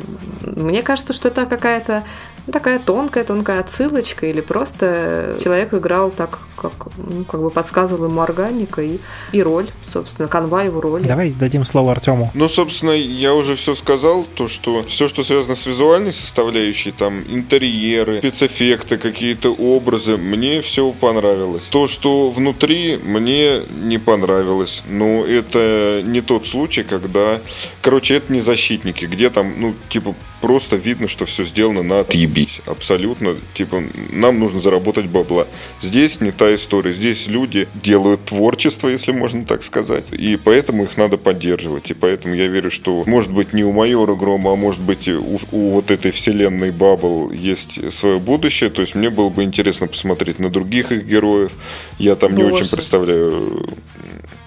мне кажется, что это какая-то такая тонкая, тонкая отсылочка, или просто человек играл так, как, ну, как бы подсказывал ему органика и, и роль, собственно, канва его роли. Давай дадим слово Артему. Ну, собственно, я уже все сказал, то, что все, что связано с визуальной составляющей, там, интерьеры, спецэффекты, какие-то образы, мне все понравилось. То, что внутри, мне не понравилось. Но это не тот случай, когда... Короче, это не защитники, где там, ну, типа, просто видно, что все сделано на отъебись. Абсолютно. Типа, нам нужно заработать бабла. Здесь не та история. Здесь люди делают творчество, если можно так сказать. И поэтому их надо поддерживать. И поэтому я верю, что, может быть, не у майора Грома, а может быть, у, у вот этой вселенной Бабл есть свое будущее. То есть мне было бы интересно посмотреть на других их героев. Я там Боже. не очень представляю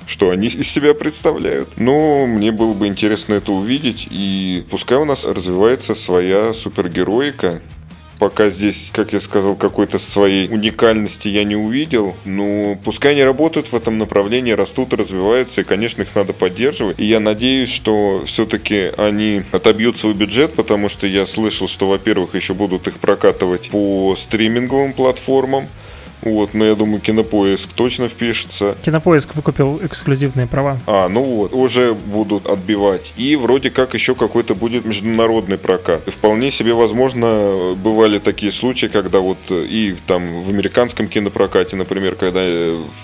что они из себя представляют. Но мне было бы интересно это увидеть, и пускай у нас развивается своя супергероика, пока здесь, как я сказал, какой-то своей уникальности я не увидел. Но пускай они работают в этом направлении, растут, развиваются, и, конечно, их надо поддерживать. И я надеюсь, что все-таки они отобьют свой бюджет, потому что я слышал, что, во-первых, еще будут их прокатывать по стриминговым платформам. Вот, но я думаю, Кинопоиск точно впишется. Кинопоиск выкупил эксклюзивные права. А, ну вот, уже будут отбивать. И вроде как еще какой-то будет международный прокат. И вполне себе возможно, бывали такие случаи, когда вот и там в американском кинопрокате, например, когда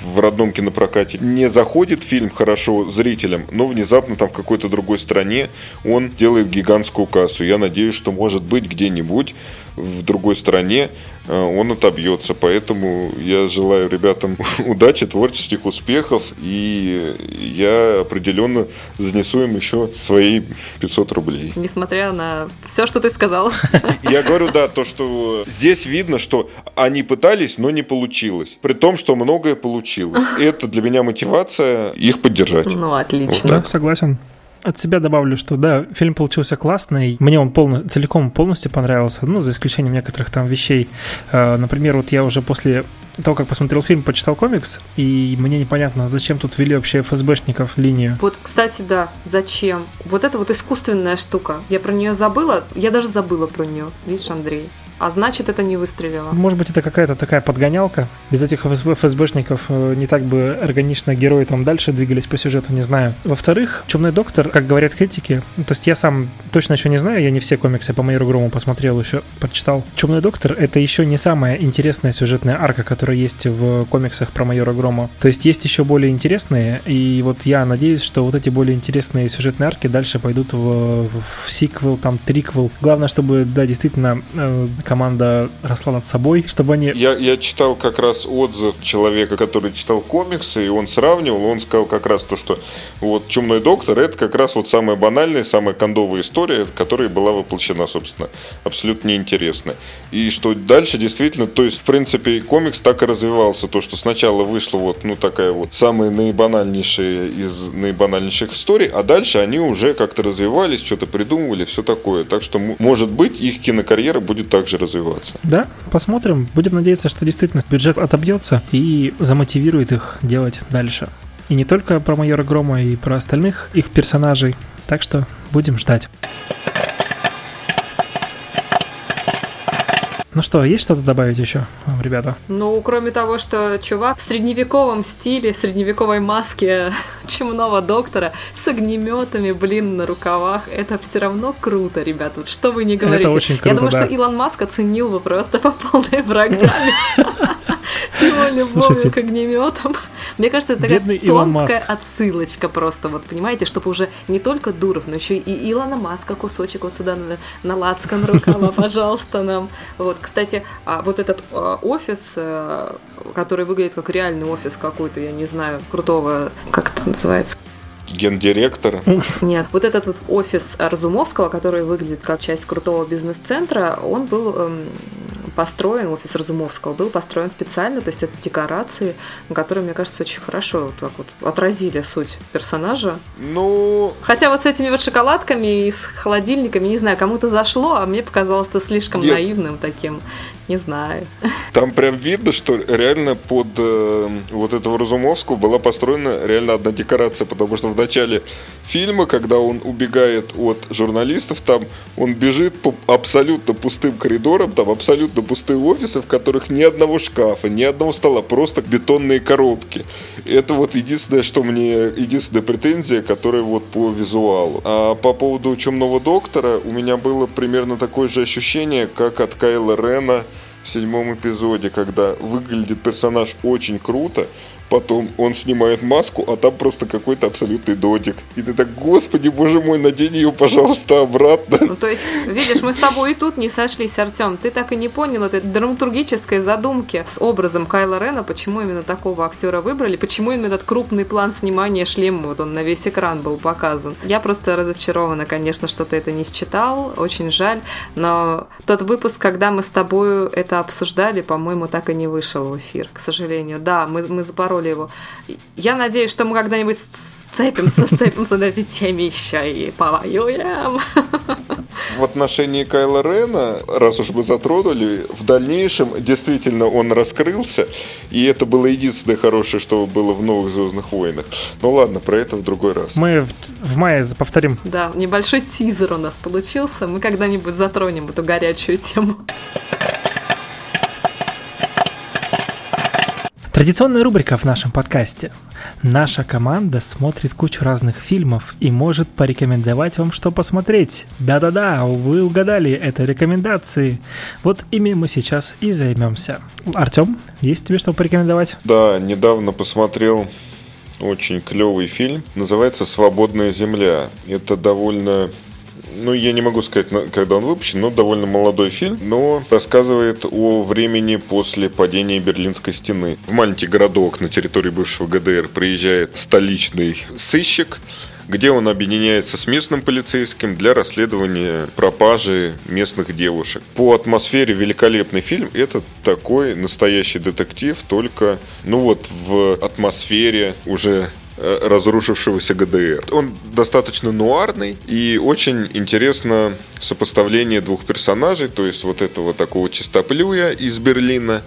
в родном кинопрокате не заходит фильм хорошо зрителям, но внезапно там в какой-то другой стране он делает гигантскую кассу. Я надеюсь, что может быть где-нибудь в другой стране э, он отобьется. Поэтому я желаю ребятам удачи, творческих успехов, и я определенно занесу им еще свои 500 рублей. Несмотря на все, что ты сказал. Я говорю, да, то, что здесь видно, что они пытались, но не получилось. При том, что многое получилось. Это для меня мотивация их поддержать. Ну, отлично. Вот да, согласен. От себя добавлю, что да, фильм получился классный. Мне он полно, целиком полностью понравился, ну, за исключением некоторых там вещей. А, например, вот я уже после того, как посмотрел фильм, почитал комикс, и мне непонятно, зачем тут ввели вообще ФСБшников линию. Вот, кстати, да, зачем? Вот это вот искусственная штука. Я про нее забыла, я даже забыла про нее. Видишь, Андрей? А значит это не выстрелило. Может быть, это какая-то такая подгонялка. Без этих ФСБшников э, не так бы органично герои там дальше двигались по сюжету, не знаю. Во-вторых, Чумной доктор, как говорят критики, ну, то есть я сам точно еще не знаю, я не все комиксы по Майору Грому посмотрел, еще прочитал. Чумной доктор — это еще не самая интересная сюжетная арка, которая есть в комиксах про Майора Грома. То есть есть еще более интересные, и вот я надеюсь, что вот эти более интересные сюжетные арки дальше пойдут в, в сиквел, там, триквел. Главное, чтобы, да, действительно, э, команда росла над собой, чтобы они... Я, я читал как раз отзыв человека, который читал комиксы, и он сравнивал, он сказал как раз то, что вот «Чумной доктор» — это как раз вот самая банальная, самая кондовая история, которая была воплощена, собственно, абсолютно неинтересная. И что дальше действительно, то есть, в принципе, комикс так и развивался, то, что сначала вышла вот, ну, такая вот самая наибанальнейшая из наибанальнейших историй, а дальше они уже как-то развивались, что-то придумывали, все такое. Так что, может быть, их кинокарьера будет также развиваться. Да, посмотрим. Будем надеяться, что действительно бюджет отобьется и замотивирует их делать дальше. И не только про майора Грома, и про остальных их персонажей. Так что будем ждать. Ну что, есть что-то добавить еще, ребята? Ну, кроме того, что чувак в средневековом стиле, средневековой маске чумного доктора с огнеметами, блин, на рукавах, это все равно круто, ребята. Что вы не говорите? Это очень круто, Я думаю, да. что Илон Маск оценил бы просто по полной программе. С его любовью к огнеметам. Мне кажется, это такая тонкая отсылочка просто, вот понимаете, чтобы уже не только Дуров, но еще и Илона Маска кусочек вот сюда на, на лацкан рукава, пожалуйста, нам. Вот, кстати, а вот этот а, офис, э, который выглядит как реальный офис какой-то, я не знаю, крутого, как это называется? гендиректора. Нет, вот этот вот офис Разумовского, который выглядит как часть крутого бизнес-центра, он был эм, построен, офис Разумовского был построен специально, то есть это декорации, которые, мне кажется, очень хорошо вот так вот отразили суть персонажа. Ну... Хотя вот с этими вот шоколадками и с холодильниками, не знаю, кому-то зашло, а мне показалось это слишком Нет. наивным таким не знаю. Там прям видно, что реально под э, вот этого Разумовского была построена реально одна декорация, потому что в начале фильма, когда он убегает от журналистов, там он бежит по абсолютно пустым коридорам, там абсолютно пустые офисы, в которых ни одного шкафа, ни одного стола, просто бетонные коробки. Это вот единственное, что мне, единственная претензия, которая вот по визуалу. А по поводу Чумного Доктора у меня было примерно такое же ощущение, как от Кайла Рена в седьмом эпизоде, когда выглядит персонаж очень круто, Потом он снимает маску, а там просто какой-то абсолютный додик. И ты так, господи, боже мой, надень ее, пожалуйста, обратно. Ну, то есть, видишь, мы с тобой и тут не сошлись, Артем. Ты так и не понял этой драматургической задумки с образом Кайла Рена, почему именно такого актера выбрали, почему именно этот крупный план снимания шлема, вот он на весь экран был показан. Я просто разочарована, конечно, что ты это не считал, очень жаль, но тот выпуск, когда мы с тобой это обсуждали, по-моему, так и не вышел в эфир, к сожалению. Да, мы, мы затронули его. Я надеюсь, что мы когда-нибудь сцепимся, сцепимся на этой теме еще и повоюем. В отношении Кайла Рена, раз уж мы затронули, в дальнейшем действительно он раскрылся, и это было единственное хорошее, что было в новых Звездных войнах. Ну ладно, про это в другой раз. Мы в, в мае повторим. Да, небольшой тизер у нас получился. Мы когда-нибудь затронем эту горячую тему. Традиционная рубрика в нашем подкасте. Наша команда смотрит кучу разных фильмов и может порекомендовать вам, что посмотреть. Да-да-да, вы угадали, это рекомендации. Вот ими мы сейчас и займемся. Артем, есть тебе что порекомендовать? Да, недавно посмотрел очень клевый фильм. Называется «Свободная земля». Это довольно ну, я не могу сказать, когда он выпущен, но довольно молодой фильм, но рассказывает о времени после падения Берлинской стены. В маленький городок на территории бывшего ГДР приезжает столичный сыщик, где он объединяется с местным полицейским для расследования пропажи местных девушек. По атмосфере великолепный фильм. Это такой настоящий детектив, только, ну вот, в атмосфере уже разрушившегося ГДР. Он достаточно нуарный и очень интересно сопоставление двух персонажей, то есть вот этого такого чистоплюя из Берлина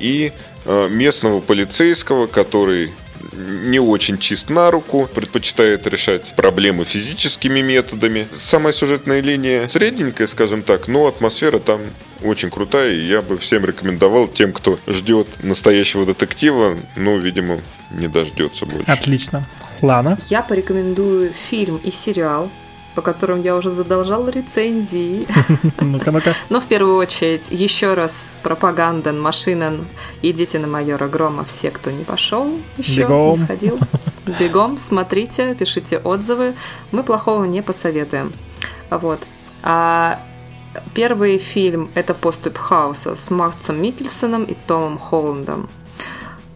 и э, местного полицейского, который не очень чист на руку, предпочитает решать проблемы физическими методами. Самая сюжетная линия средненькая, скажем так, но атмосфера там очень крутая, и я бы всем рекомендовал тем, кто ждет настоящего детектива, но, видимо, не дождется больше. Отлично. Лана? Я порекомендую фильм и сериал по которым я уже задолжал рецензии. Ну-ка, ну-ка. Но в первую очередь еще раз пропаганда Машинен. Идите на майора Грома все, кто не пошел еще, Бегом. не сходил. Бегом, смотрите, пишите отзывы. Мы плохого не посоветуем. Вот. А первый фильм это «Поступь хаоса» с Максом Микельсоном и Томом Холландом.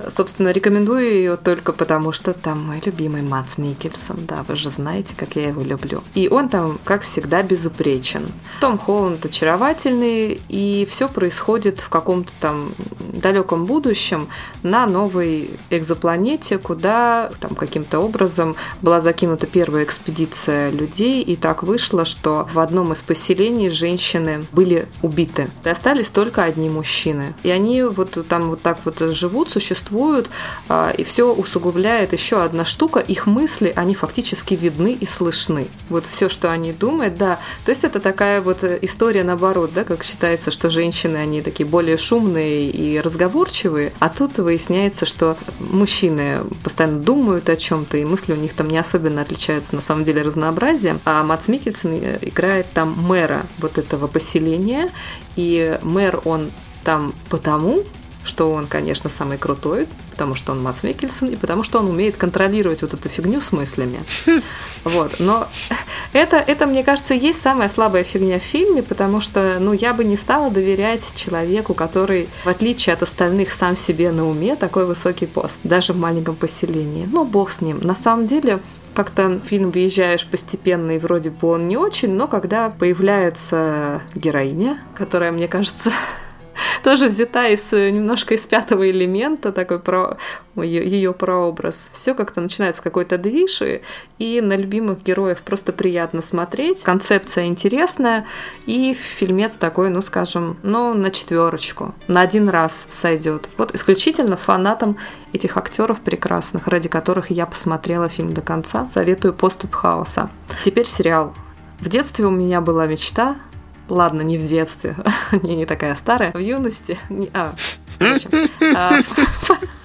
Собственно, рекомендую ее только потому, что там мой любимый Мац Микельсон. Да, вы же знаете, как я его люблю. И он там, как всегда, безупречен. Том Холланд очаровательный, и все происходит в каком-то там далеком будущем на новой экзопланете, куда там каким-то образом была закинута первая экспедиция людей, и так вышло, что в одном из поселений женщины были убиты. И остались только одни мужчины. И они вот там вот так вот живут, существуют существуют, а, и все усугубляет еще одна штука, их мысли, они фактически видны и слышны. Вот все, что они думают, да. То есть это такая вот история наоборот, да, как считается, что женщины, они такие более шумные и разговорчивые, а тут выясняется, что мужчины постоянно думают о чем-то, и мысли у них там не особенно отличаются на самом деле разнообразием, а Мац Микельсон играет там мэра вот этого поселения, и мэр он там потому, что он, конечно, самый крутой, потому что он Мац Микельсон, и потому что он умеет контролировать вот эту фигню с мыслями. Вот. Но это, это, мне кажется, есть самая слабая фигня в фильме, потому что, ну, я бы не стала доверять человеку, который, в отличие от остальных, сам себе на уме такой высокий пост, даже в маленьком поселении. Ну, бог с ним. На самом деле, как-то фильм выезжаешь постепенно, и вроде бы он не очень, но когда появляется героиня, которая, мне кажется, тоже взята из э, немножко из пятого элемента, такой про ее прообраз. Все как-то начинается с какой-то движи, и на любимых героев просто приятно смотреть. Концепция интересная, и фильмец такой, ну скажем, ну на четверочку, на один раз сойдет. Вот исключительно фанатам этих актеров прекрасных, ради которых я посмотрела фильм до конца. Советую поступ хаоса. Теперь сериал. В детстве у меня была мечта Ладно, не в детстве, не, не такая старая, в юности. Не, а, в общем, а,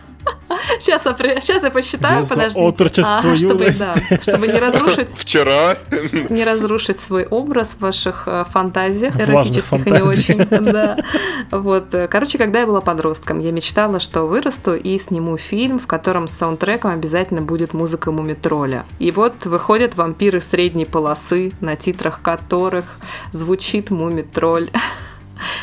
Сейчас я, сейчас я посчитаю, Детство, подождите. Отрочество, а, чтобы, да, чтобы не разрушить, Вчера не разрушить свой образ в ваших э, фантазиях, эротических и не фантазиях. очень. Да. Вот. Короче, когда я была подростком, я мечтала, что вырасту и сниму фильм, в котором саундтреком обязательно будет музыка Мумитроля. И вот выходят вампиры средней полосы, на титрах которых звучит Мумитроль.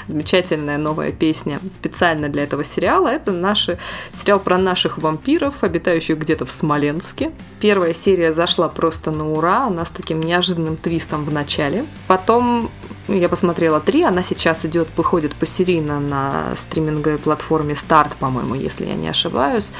Замечательная новая песня специально для этого сериала. Это наш сериал про наших вампиров, обитающих где-то в Смоленске. Первая серия зашла просто на ура, она с таким неожиданным твистом в начале. Потом я посмотрела три, она сейчас идет, выходит посерийно на стриминговой платформе Старт, по-моему, если я не ошибаюсь.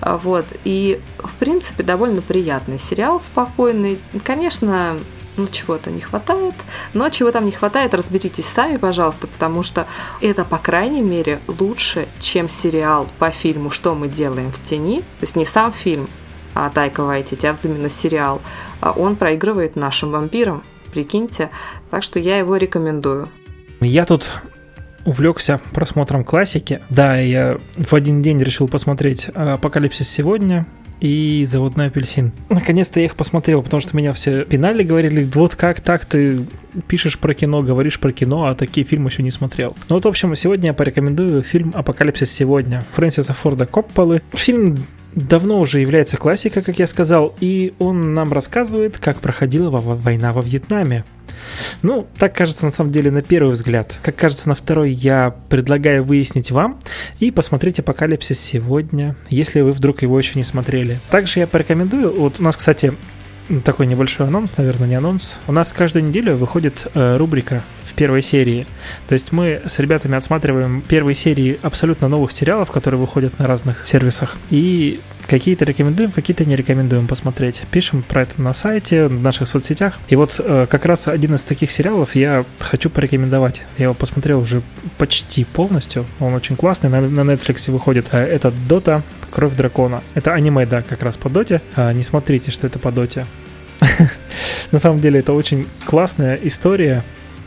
А, Вот. И, в принципе, довольно приятный сериал, спокойный. Конечно, ну, чего-то не хватает. Но чего там не хватает, разберитесь сами, пожалуйста, потому что это, по крайней мере, лучше, чем сериал по фильму «Что мы делаем в тени». То есть не сам фильм, а Тайка Вайтити, а именно сериал. А Он проигрывает нашим вампирам, прикиньте. Так что я его рекомендую. Я тут увлекся просмотром классики. Да, я в один день решил посмотреть «Апокалипсис сегодня», и «Заводной апельсин». Наконец-то я их посмотрел, потому что меня все пинали, говорили, вот как так ты пишешь про кино, говоришь про кино, а такие фильмы еще не смотрел. Ну вот, в общем, сегодня я порекомендую фильм «Апокалипсис сегодня» Фрэнсиса Форда Копполы. Фильм давно уже является классикой, как я сказал, и он нам рассказывает, как проходила во- война во Вьетнаме. Ну, так кажется на самом деле на первый взгляд. Как кажется на второй, я предлагаю выяснить вам и посмотреть «Апокалипсис» сегодня, если вы вдруг его еще не смотрели. Также я порекомендую, вот у нас, кстати, такой небольшой анонс, наверное, не анонс. У нас каждую неделю выходит э, рубрика в первой серии. То есть мы с ребятами отсматриваем первые серии абсолютно новых сериалов, которые выходят на разных сервисах. И какие-то рекомендуем, какие-то не рекомендуем посмотреть. Пишем про это на сайте, в наших соцсетях. И вот э, как раз один из таких сериалов я хочу порекомендовать. Я его посмотрел уже почти полностью. Он очень классный. На, на Netflix выходит. Э, это Дота Кровь дракона. Это аниме, да, как раз по Доте. А, не смотрите, что это по Доте. На самом деле это очень классная история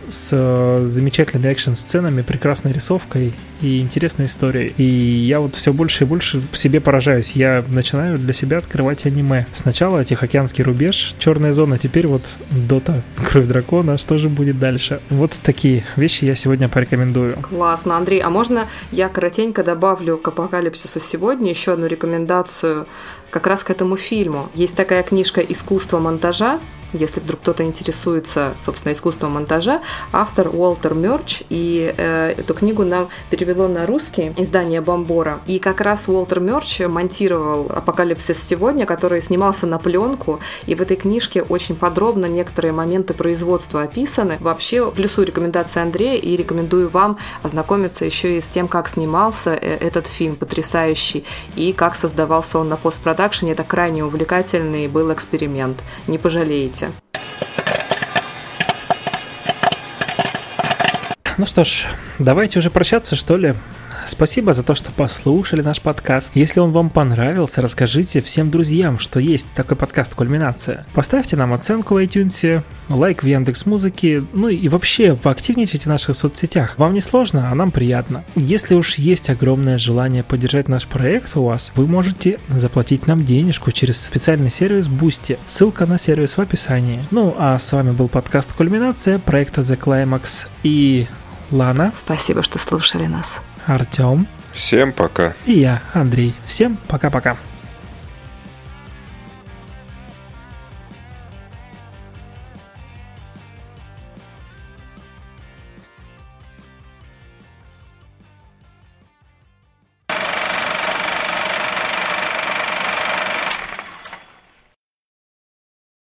с э, замечательными экшн-сценами, прекрасной рисовкой и интересной историей. И я вот все больше и больше себе поражаюсь. Я начинаю для себя открывать аниме. Сначала Тихоокеанский рубеж, Черная зона, теперь вот Дота, Кровь дракона. Что же будет дальше? Вот такие вещи я сегодня порекомендую. Классно, Андрей. А можно я коротенько добавлю к апокалипсису сегодня еще одну рекомендацию как раз к этому фильму. Есть такая книжка «Искусство монтажа», если вдруг кто-то интересуется, собственно, искусством монтажа, автор Уолтер Мерч, и э, эту книгу нам перевело на русский издание Бомбора. И как раз Уолтер Мерч монтировал «Апокалипсис сегодня», который снимался на пленку, и в этой книжке очень подробно некоторые моменты производства описаны. Вообще, плюсую рекомендации Андрея и рекомендую вам ознакомиться еще и с тем, как снимался э, этот фильм потрясающий, и как создавался он на постпродакшене. Это крайне увлекательный был эксперимент. Не пожалеете Ну что ж, давайте уже прощаться, что ли. Спасибо за то, что послушали наш подкаст. Если он вам понравился, расскажите всем друзьям, что есть такой подкаст «Кульминация». Поставьте нам оценку в iTunes, лайк в Яндекс Музыке, ну и вообще поактивничайте в наших соцсетях. Вам не сложно, а нам приятно. Если уж есть огромное желание поддержать наш проект у вас, вы можете заплатить нам денежку через специальный сервис Boosty. Ссылка на сервис в описании. Ну а с вами был подкаст «Кульминация» проекта The Climax и Лана. Спасибо, что слушали нас. Артем. Всем пока. И я, Андрей. Всем пока-пока.